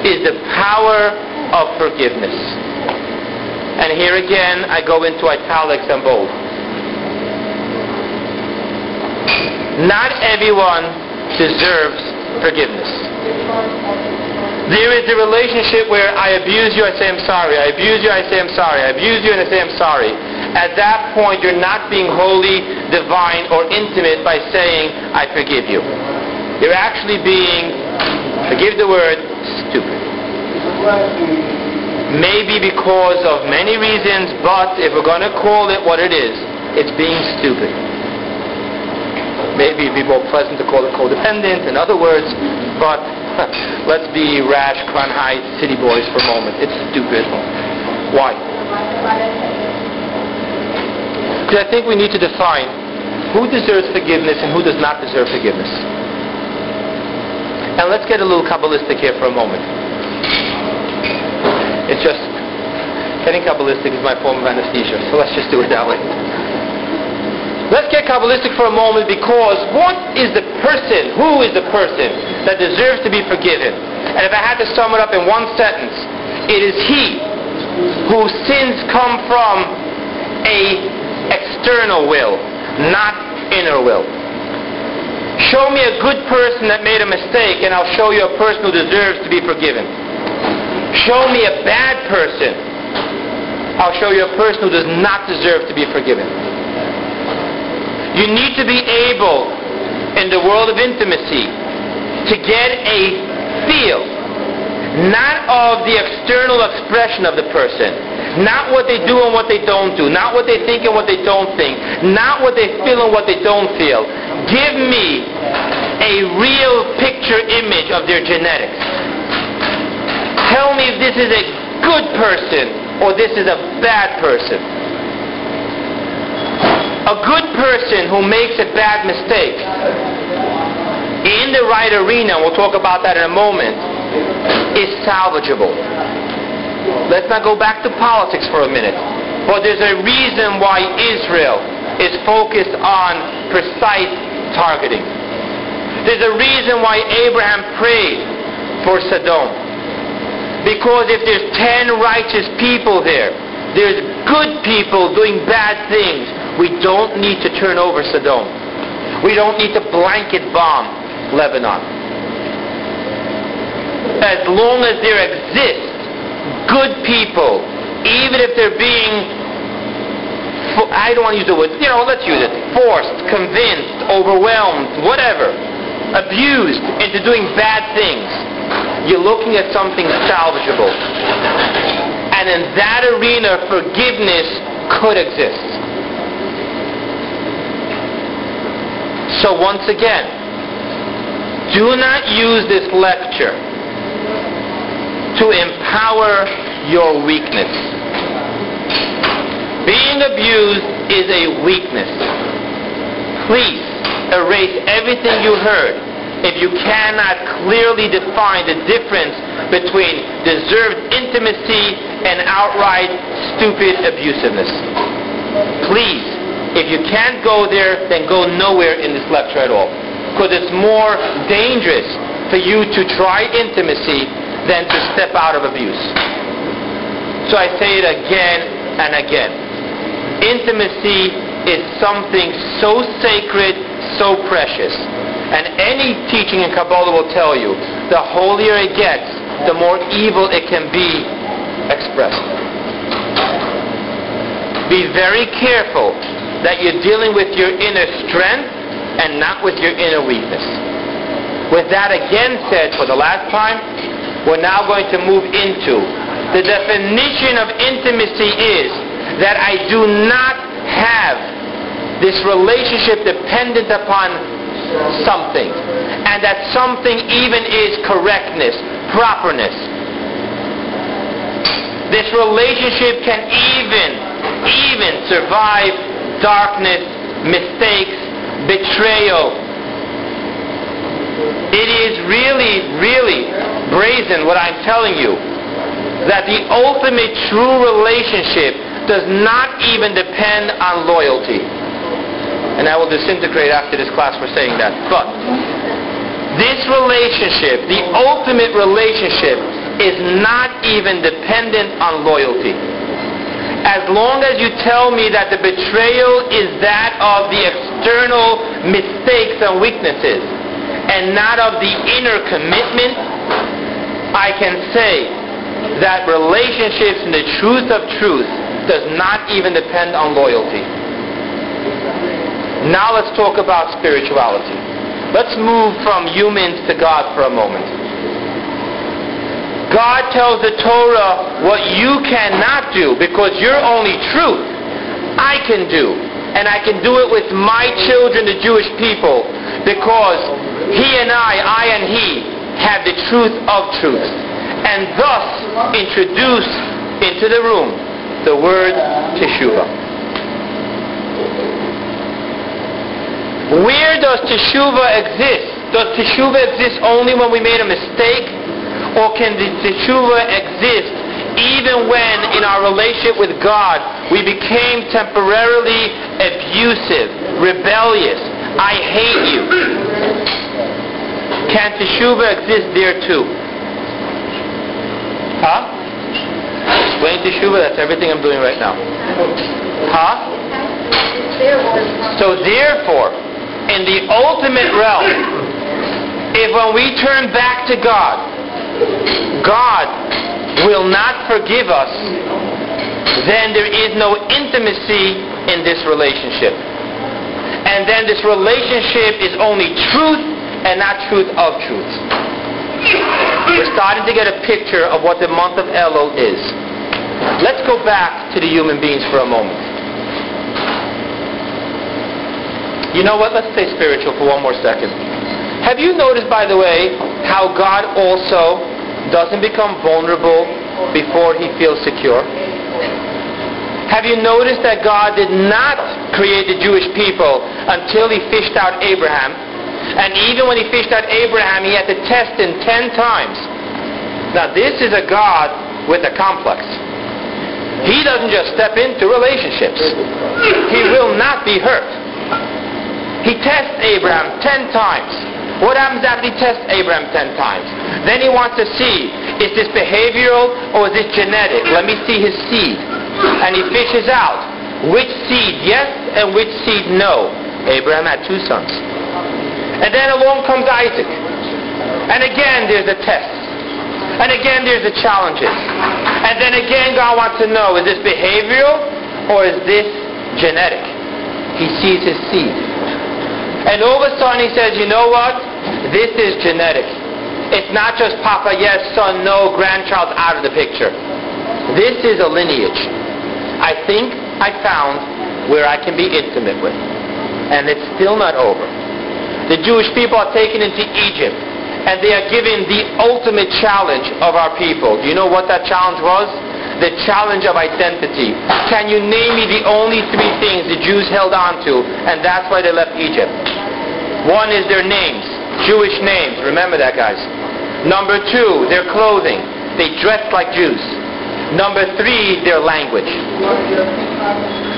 is the power of forgiveness. And here again I go into italics and bold. Not everyone deserves forgiveness. There is a relationship where I abuse you, I say I'm sorry. I abuse you, I say I'm sorry. I abuse you, and I say I'm sorry. At that point, you're not being holy, divine, or intimate by saying, I forgive you. You're actually being, forgive the word, stupid. Maybe because of many reasons, but if we're going to call it what it is, it's being stupid. Maybe it'd be more pleasant to call it codependent, in other words, but [LAUGHS] Let's be rash, Crown Heights city boys for a moment. It's stupid. Why? Because I think we need to define who deserves forgiveness and who does not deserve forgiveness. And let's get a little Kabbalistic here for a moment. It's just, getting Kabbalistic is my form of anesthesia, so let's just do it that way. Let's get Kabbalistic for a moment because what is the person, who is the person that deserves to be forgiven? And if I had to sum it up in one sentence, it is he whose sins come from a external will, not inner will. Show me a good person that made a mistake and I'll show you a person who deserves to be forgiven. Show me a bad person, I'll show you a person who does not deserve to be forgiven. You need to be able, in the world of intimacy, to get a feel, not of the external expression of the person, not what they do and what they don't do, not what they think and what they don't think, not what they feel and what they don't feel. Give me a real picture image of their genetics. Tell me if this is a good person or this is a bad person. A good person who makes a bad mistake in the right arena, we'll talk about that in a moment, is salvageable. Let's not go back to politics for a minute. But there's a reason why Israel is focused on precise targeting. There's a reason why Abraham prayed for Sodom. Because if there's ten righteous people there, there's good people doing bad things. We don't need to turn over Sodom. We don't need to blanket bomb Lebanon. As long as there exist good people, even if they're being I don't want to use the word, you know, let's use it. Forced, convinced, overwhelmed, whatever. Abused into doing bad things. You're looking at something salvageable. And in that arena, forgiveness could exist. So once again, do not use this lecture to empower your weakness. Being abused is a weakness. Please erase everything you heard if you cannot clearly define the difference between deserved intimacy and outright stupid abusiveness. Please, if you can't go there, then go nowhere in this lecture at all. Because it's more dangerous for you to try intimacy than to step out of abuse. So I say it again and again. Intimacy is something so sacred, so precious. And any teaching in Kabbalah will tell you, the holier it gets, the more evil it can be expressed. Be very careful that you're dealing with your inner strength and not with your inner weakness. With that again said for the last time, we're now going to move into the definition of intimacy is that I do not have this relationship dependent upon something. And that something even is correctness, properness. This relationship can even, even survive darkness, mistakes, betrayal. It is really, really brazen what I'm telling you. That the ultimate true relationship does not even depend on loyalty and I will disintegrate after this class for saying that. But this relationship, the ultimate relationship, is not even dependent on loyalty. As long as you tell me that the betrayal is that of the external mistakes and weaknesses and not of the inner commitment, I can say that relationships in the truth of truth does not even depend on loyalty. Now let's talk about spirituality. Let's move from humans to God for a moment. God tells the Torah what you cannot do because you're only truth. I can do. And I can do it with my children, the Jewish people, because he and I, I and he, have the truth of truth. And thus introduce into the room the word teshuvah. Where does teshuva exist? Does teshuva exist only when we made a mistake? Or can the teshuva exist even when in our relationship with God we became temporarily abusive, rebellious? I hate you. Can teshuva exist there too? Huh? Explain teshuva, that's everything I'm doing right now. Huh? So therefore, in the ultimate realm, if when we turn back to God, God will not forgive us, then there is no intimacy in this relationship. And then this relationship is only truth and not truth of truth. We're starting to get a picture of what the month of Elul is. Let's go back to the human beings for a moment. You know what? Let's stay spiritual for one more second. Have you noticed, by the way, how God also doesn't become vulnerable before he feels secure? Have you noticed that God did not create the Jewish people until he fished out Abraham? And even when he fished out Abraham, he had to test him ten times. Now, this is a God with a complex. He doesn't just step into relationships. He will not be hurt. He tests Abraham ten times. What happens after he tests Abraham ten times? Then he wants to see, is this behavioral or is this genetic? Let me see his seed. And he fishes out which seed yes and which seed no. Abraham had two sons. And then along comes Isaac. And again there's a test. And again there's the challenges. And then again God wants to know, is this behavioral or is this genetic? He sees his seed. And all of a sudden he says, you know what? This is genetic. It's not just Papa yes, son no, grandchild's out of the picture. This is a lineage. I think I found where I can be intimate with. And it's still not over. The Jewish people are taken into Egypt and they are given the ultimate challenge of our people. Do you know what that challenge was? The challenge of identity. Can you name me the only three things the Jews held on to, and that's why they left Egypt? One is their names, Jewish names. Remember that, guys. Number two, their clothing. They dressed like Jews. Number three, their language.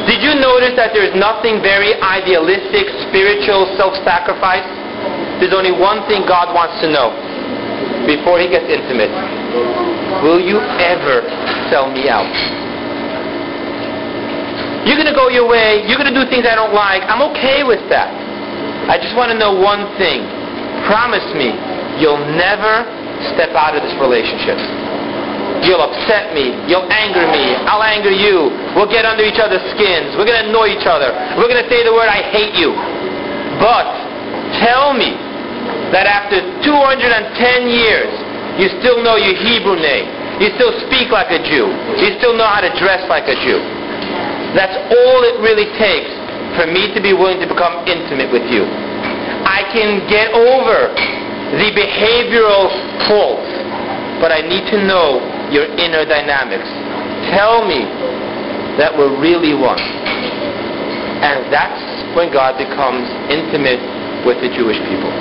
Did you notice that there's nothing very idealistic, spiritual, self-sacrifice? There's only one thing God wants to know before he gets intimate. Will you ever sell me out? You're going to go your way. You're going to do things I don't like. I'm okay with that. I just want to know one thing. Promise me you'll never step out of this relationship. You'll upset me. You'll anger me. I'll anger you. We'll get under each other's skins. We're going to annoy each other. We're going to say the word, I hate you. But tell me that after 210 years, you still know your Hebrew name. You still speak like a Jew. You still know how to dress like a Jew. That's all it really takes for me to be willing to become intimate with you. I can get over the behavioral faults, but I need to know your inner dynamics. Tell me that we're really one. And that's when God becomes intimate with the Jewish people.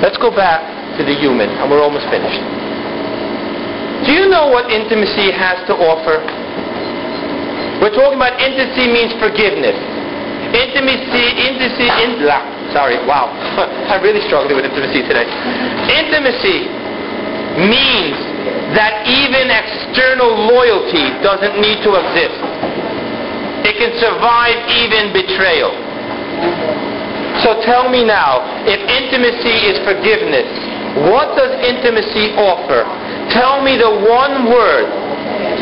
Let's go back to the human, and we're almost finished. Do you know what intimacy has to offer? We're talking about intimacy means forgiveness. Intimacy, intimacy, in, sorry, wow. [LAUGHS] I'm really struggling with intimacy today. Intimacy means that even external loyalty doesn't need to exist. It can survive even betrayal. So tell me now, if intimacy is forgiveness, what does intimacy offer? Tell me the one word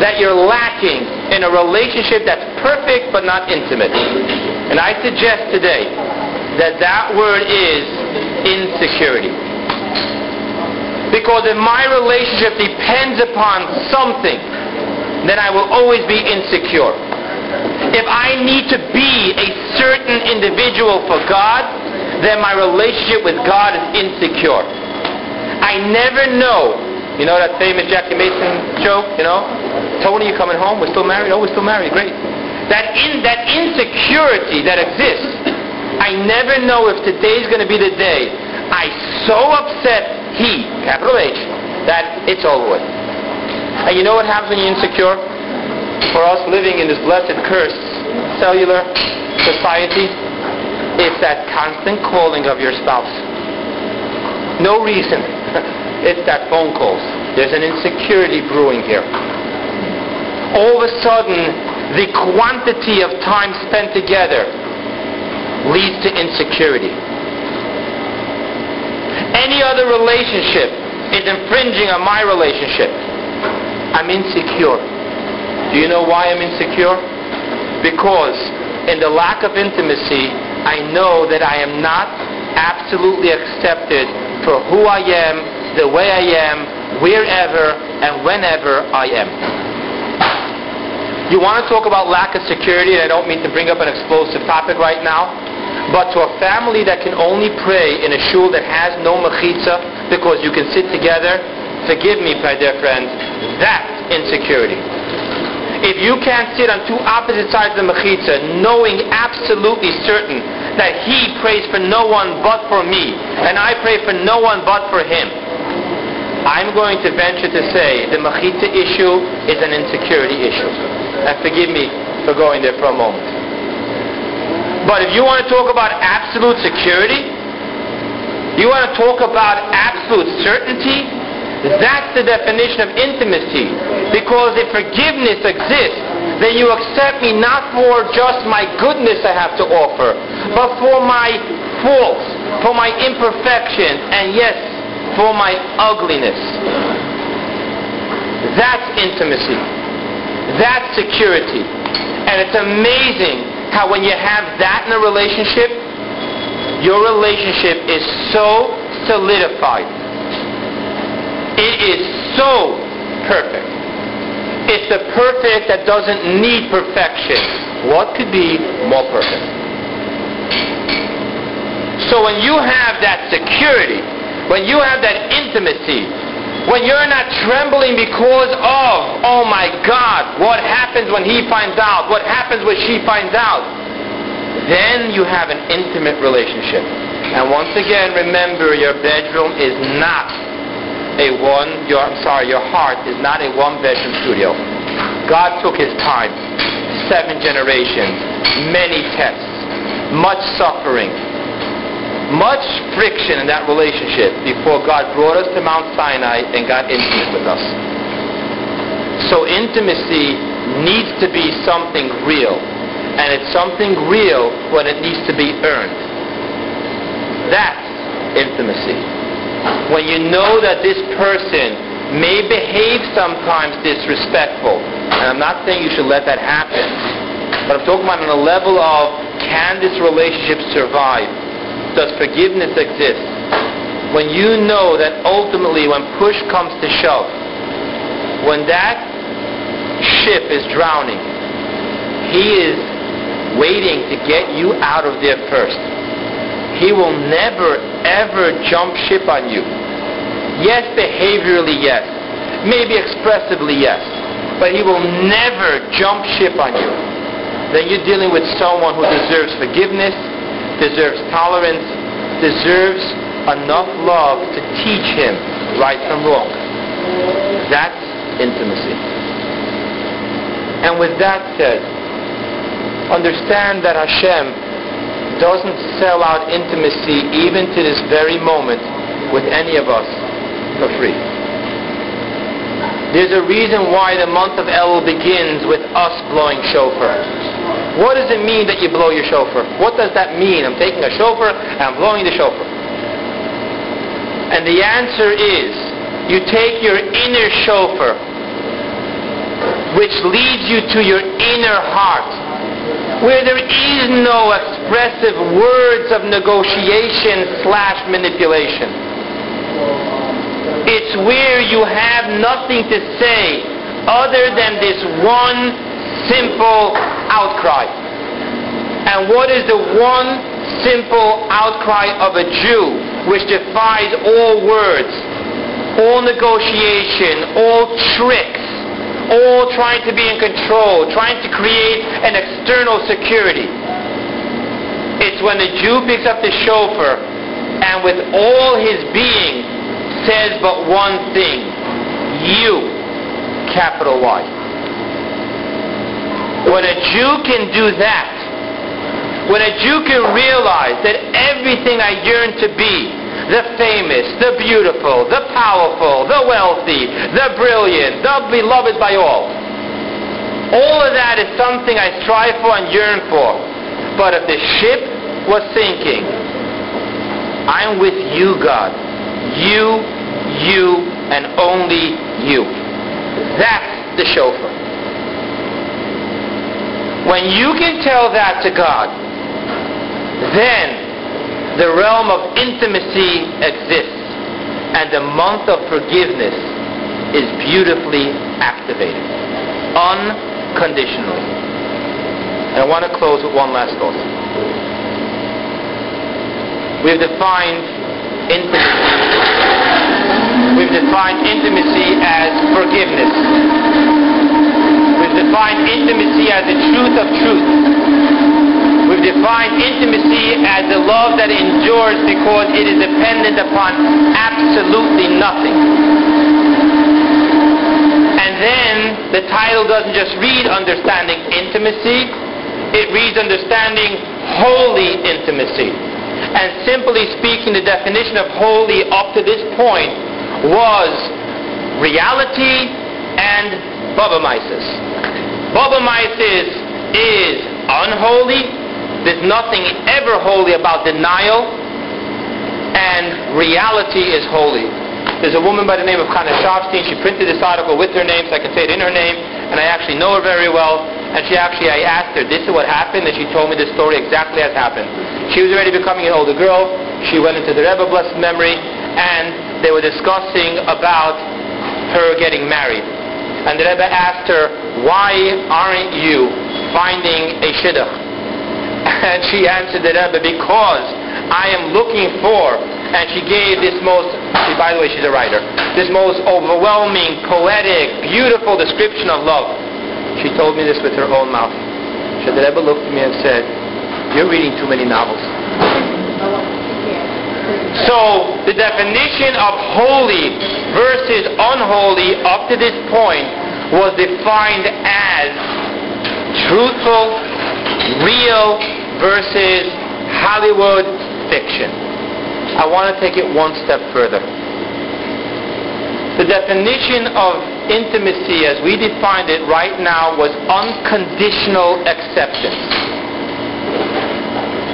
that you're lacking in a relationship that's perfect but not intimate. And I suggest today that that word is insecurity. Because if my relationship depends upon something, then I will always be insecure. If I need to be a certain individual for God, then my relationship with God is insecure. I never know. You know that famous Jackie Mason joke, you know? Tony, you coming home? We're still married? Oh, we're still married. Great. That in that insecurity that exists, I never know if today's going to be the day I so upset he, capital H, that it's over with. And you know what happens when you're insecure? For us living in this blessed, cursed, cellular society, it's that constant calling of your spouse. No reason. [LAUGHS] it's that phone calls. There's an insecurity brewing here. All of a sudden, the quantity of time spent together leads to insecurity any other relationship is infringing on my relationship. I'm insecure. Do you know why I'm insecure? Because in the lack of intimacy, I know that I am not absolutely accepted for who I am, the way I am, wherever and whenever I am. You want to talk about lack of security, and I don't mean to bring up an explosive topic right now, but to a family that can only pray in a shul that has no mechitza because you can sit together, forgive me, my dear friends, that's insecurity. If you can't sit on two opposite sides of the mechitza, knowing absolutely certain that he prays for no one but for me, and I pray for no one but for him, I'm going to venture to say the mechitza issue is an insecurity issue. And forgive me for going there for a moment. But if you want to talk about absolute security, You want to talk about absolute certainty? That's the definition of intimacy. Because if forgiveness exists, then you accept me not for just my goodness I have to offer, but for my faults, for my imperfections, and yes, for my ugliness. That's intimacy. That's security. And it's amazing how when you have that in a relationship, your relationship is so solidified. It is so perfect. It's the perfect that doesn't need perfection. What could be more perfect? So when you have that security, when you have that intimacy, when you're not trembling because of, oh my God, what happens when he finds out? What happens when she finds out? Then you have an intimate relationship. And once again, remember your bedroom is not a one, your, I'm sorry, your heart is not a one bedroom studio. God took his time, seven generations, many tests, much suffering, much friction in that relationship before God brought us to Mount Sinai and got intimate with us. So intimacy needs to be something real. And it's something real when it needs to be earned. That's intimacy when you know that this person may behave sometimes disrespectful, and I'm not saying you should let that happen, but I'm talking about on a level of can this relationship survive? Does forgiveness exist? When you know that ultimately when push comes to shove, when that ship is drowning, he is waiting to get you out of there first. He will never, ever jump ship on you. Yes, behaviorally, yes. Maybe expressively, yes. But he will never jump ship on you. Then you're dealing with someone who deserves forgiveness, deserves tolerance, deserves enough love to teach him right from wrong. That's intimacy. And with that said, understand that Hashem doesn't sell out intimacy even to this very moment with any of us for free. There's a reason why the month of Elul begins with us blowing shofar. What does it mean that you blow your shofar? What does that mean? I'm taking a shofar and I'm blowing the shofar. And the answer is you take your inner shofar, which leads you to your inner heart where there is no expressive words of negotiation slash manipulation. It's where you have nothing to say other than this one simple outcry. And what is the one simple outcry of a Jew which defies all words, all negotiation, all tricks, all trying to be in control, trying to create an external security. It's when the Jew picks up the shofar and with all his being says but one thing, you, capital Y. When a Jew can do that, when a Jew can realize that everything I yearn to be, the famous, the beautiful, the powerful, the wealthy, the brilliant, the beloved by all. All of that is something I strive for and yearn for. But if the ship was sinking, I'm with you, God. You, you, and only you. That's the shofar. When you can tell that to God, then the realm of intimacy exists, and the month of forgiveness is beautifully activated, unconditionally. And I want to close with one last thought. We've defined intimacy. We've defined intimacy as forgiveness. Defined intimacy as the truth of truth. We've defined intimacy as the love that endures because it is dependent upon absolutely nothing. And then the title doesn't just read understanding intimacy, it reads understanding holy intimacy. And simply speaking, the definition of holy up to this point was reality and bubbe meises. bubbe meises is unholy. There's nothing ever holy about denial. And reality is holy. There's a woman by the name of Chana Sharfstein. She printed this article with her name, so I can say it in her name, and I actually know her very well. And she actually, I asked her, this is what happened, and she told me the story exactly as happened. She was already becoming an older girl. She went into the Rebbe, blessed memory, and they were discussing about her getting married. And the Rebbe asked her, why aren't you finding a shidduch? [LAUGHS] And she answered the Rebbe, because I am looking for, and she gave this most, she, by the way, she's a writer, this most overwhelming, poetic, beautiful description of love. She told me this with her own mouth. So the Rebbe looked at me and said, you're reading too many novels. So the definition of holy versus unholy up to this point was defined as truthful, real versus Hollywood fiction. I want to take it one step further. The definition of intimacy as we defined it right now was unconditional acceptance.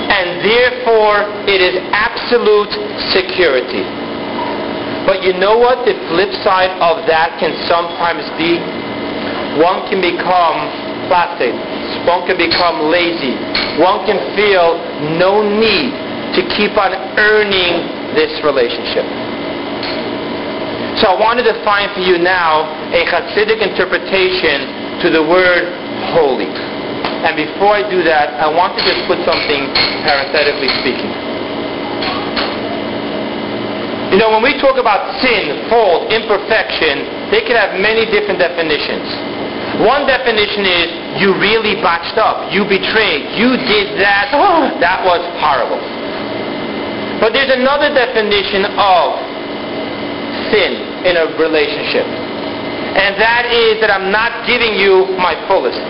And therefore, it is absolute security. But you know what the flip side of that can sometimes be? One can become placid. One can become lazy. One can feel no need to keep on earning this relationship. So I want to define for you now a Hasidic interpretation to the word holy. And before I do that, I want to just put something parenthetically speaking. You know, when we talk about sin, fault, imperfection, they can have many different definitions. One definition is you really botched up, you betrayed, you did that, oh, [SIGHS] that was horrible. But there's another definition of sin in a relationship. And that is that I'm not giving you my fullest.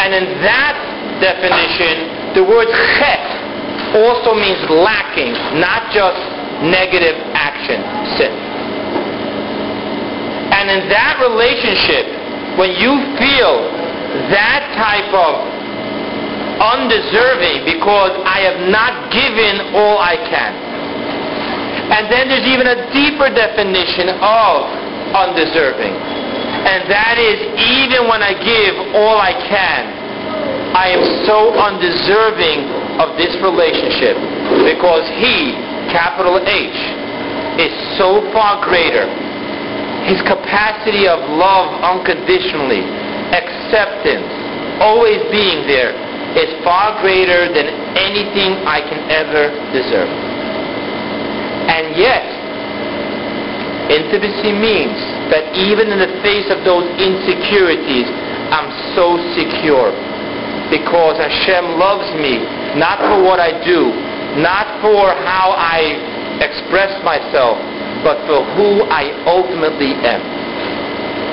And in that definition, the word chet also means lacking, not just negative action, sin. And in that relationship, when you feel that type of undeserving because I have not given all I can. And then there's even a deeper definition of undeserving. And that is even when I give all I can, I am so undeserving of this relationship because he, capital H, is so far greater. His capacity of love unconditionally, acceptance, always being there, is far greater than anything I can ever deserve. And yet, intimacy means that even in the face of those insecurities, I'm so secure. Because Hashem loves me, not for what I do, not for how I express myself, but for who I ultimately am.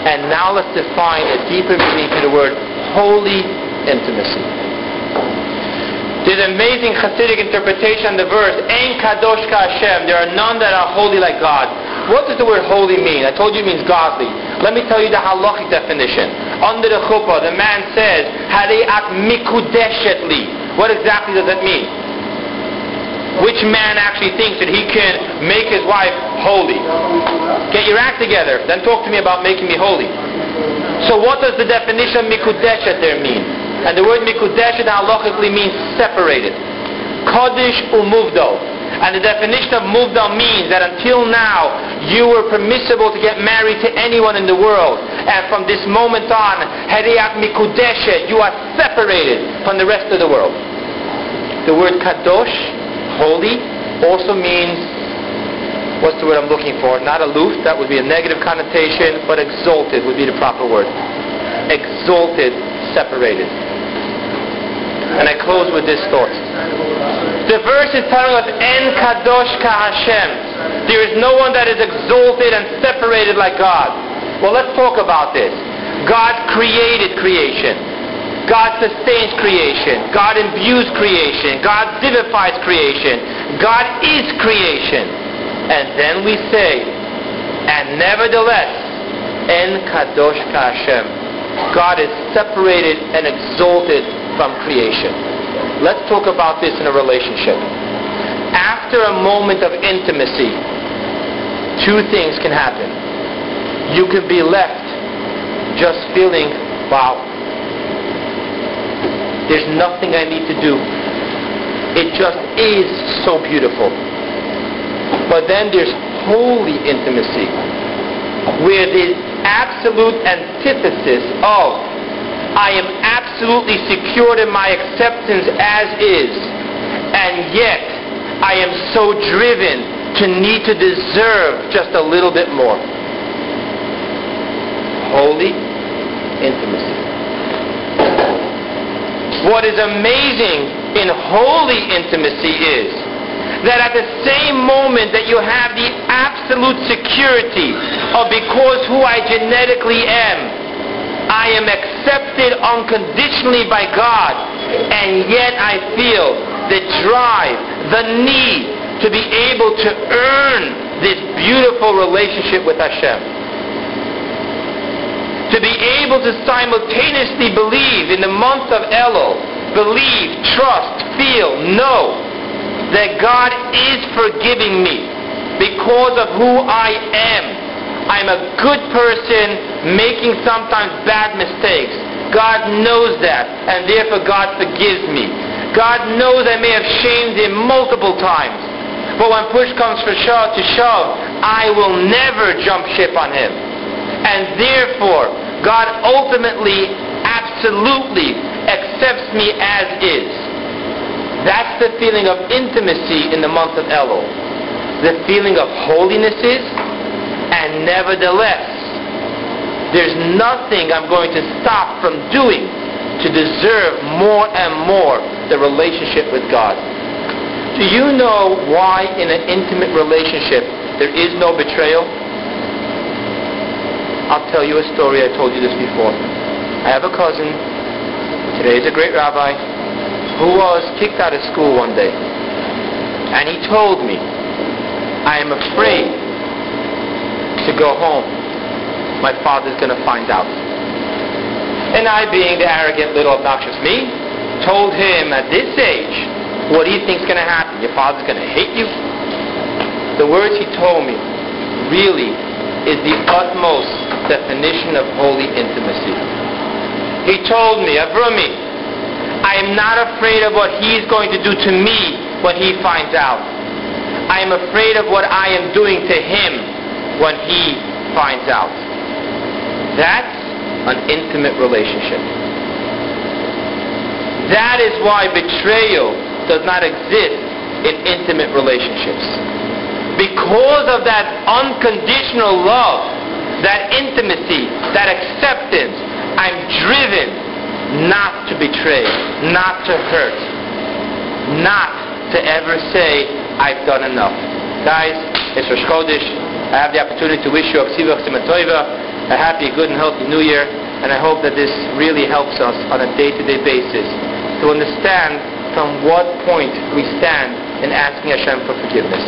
And now let's define a deeper meaning to the word holy intimacy. There's an amazing Hasidic interpretation of the verse, Ein Kadosh Ka Hashem. There are none that are holy like God. What does the word holy mean? I told you it means godly. Let me tell you the halachic definition. Under the chuppah, the man says, Hareat mikudeshetli. What exactly does that mean? Which man actually thinks that he can make his wife holy? Get your act together. Then talk to me about making me holy. So what does the definition of mikudeshet there mean? And the word mikudeshet halachically means separated. Kodesh umuvdo. And the definition of muvdo means that until now you were permissible to get married to anyone in the world. And from this moment on, heriach mikudeshet, you are separated from the rest of the world. The word kadosh, holy, also means what's the word I'm looking for? Not aloof, that would be a negative connotation, but exalted would be the proper word. Exalted, separated. And I close with this thought. The verse is telling us, En Kadosh Ka Hashem. There is no one that is exalted and separated like God. Well, let's talk about this. God created creation. God sustains creation. God imbues creation. God vivifies creation. God is creation. And then we say, and nevertheless, En Kadosh Ka Hashem. God is separated and exalted from creation. Let's talk about this in a relationship. After a moment of intimacy, two things can happen. You can be left just feeling, wow, there's nothing I need to do. It just is so beautiful. But then there's holy intimacy, where the absolute antithesis of I am absolutely secured in my acceptance as is, and yet I am so driven to need to deserve just a little bit more. Holy intimacy. What is amazing in holy intimacy is that at the same moment that you have the absolute security of because who I genetically am, I am accepted unconditionally by God, and yet I feel the drive, the need to be able to earn this beautiful relationship with Hashem to be able to simultaneously believe in the month of Elul, believe, trust, feel, know that God is forgiving me because of who I am. I'm a good person making sometimes bad mistakes. God knows that, and therefore God forgives me. God knows I may have shamed him multiple times. But when push comes for shove to shove, I will never jump ship on him. And therefore, God ultimately, absolutely accepts me as is. That's the feeling of intimacy in the month of Elul. The feeling of holiness is, and nevertheless, there's nothing I'm going to stop from doing to deserve more and more the relationship with God. Do you know why in an intimate relationship there is no betrayal? I'll tell you a story. I told you this before. I have a cousin. Today is a great rabbi who was kicked out of school one day. And he told me, I am afraid to go home. My father's going to find out. And I, being the arrogant little obnoxious me, told him at this age, what do you think's going to happen? Your father's going to hate you? The words he told me really is the utmost definition of holy intimacy. He told me, Avrami, I am not afraid of what he's going to do to me when he finds out. I am afraid of what I am doing to him when he finds out. That's an intimate relationship. That is why betrayal does not exist in intimate relationships because of that unconditional love, that intimacy, that acceptance, I'm driven not to betray, not to hurt, not to ever say, I've done enough. Guys, it's Rosh Chodesh. I have the opportunity to wish you a a happy, good, and healthy New Year, and I hope that this really helps us on a day-to-day basis to understand from what point we stand in asking Hashem for forgiveness.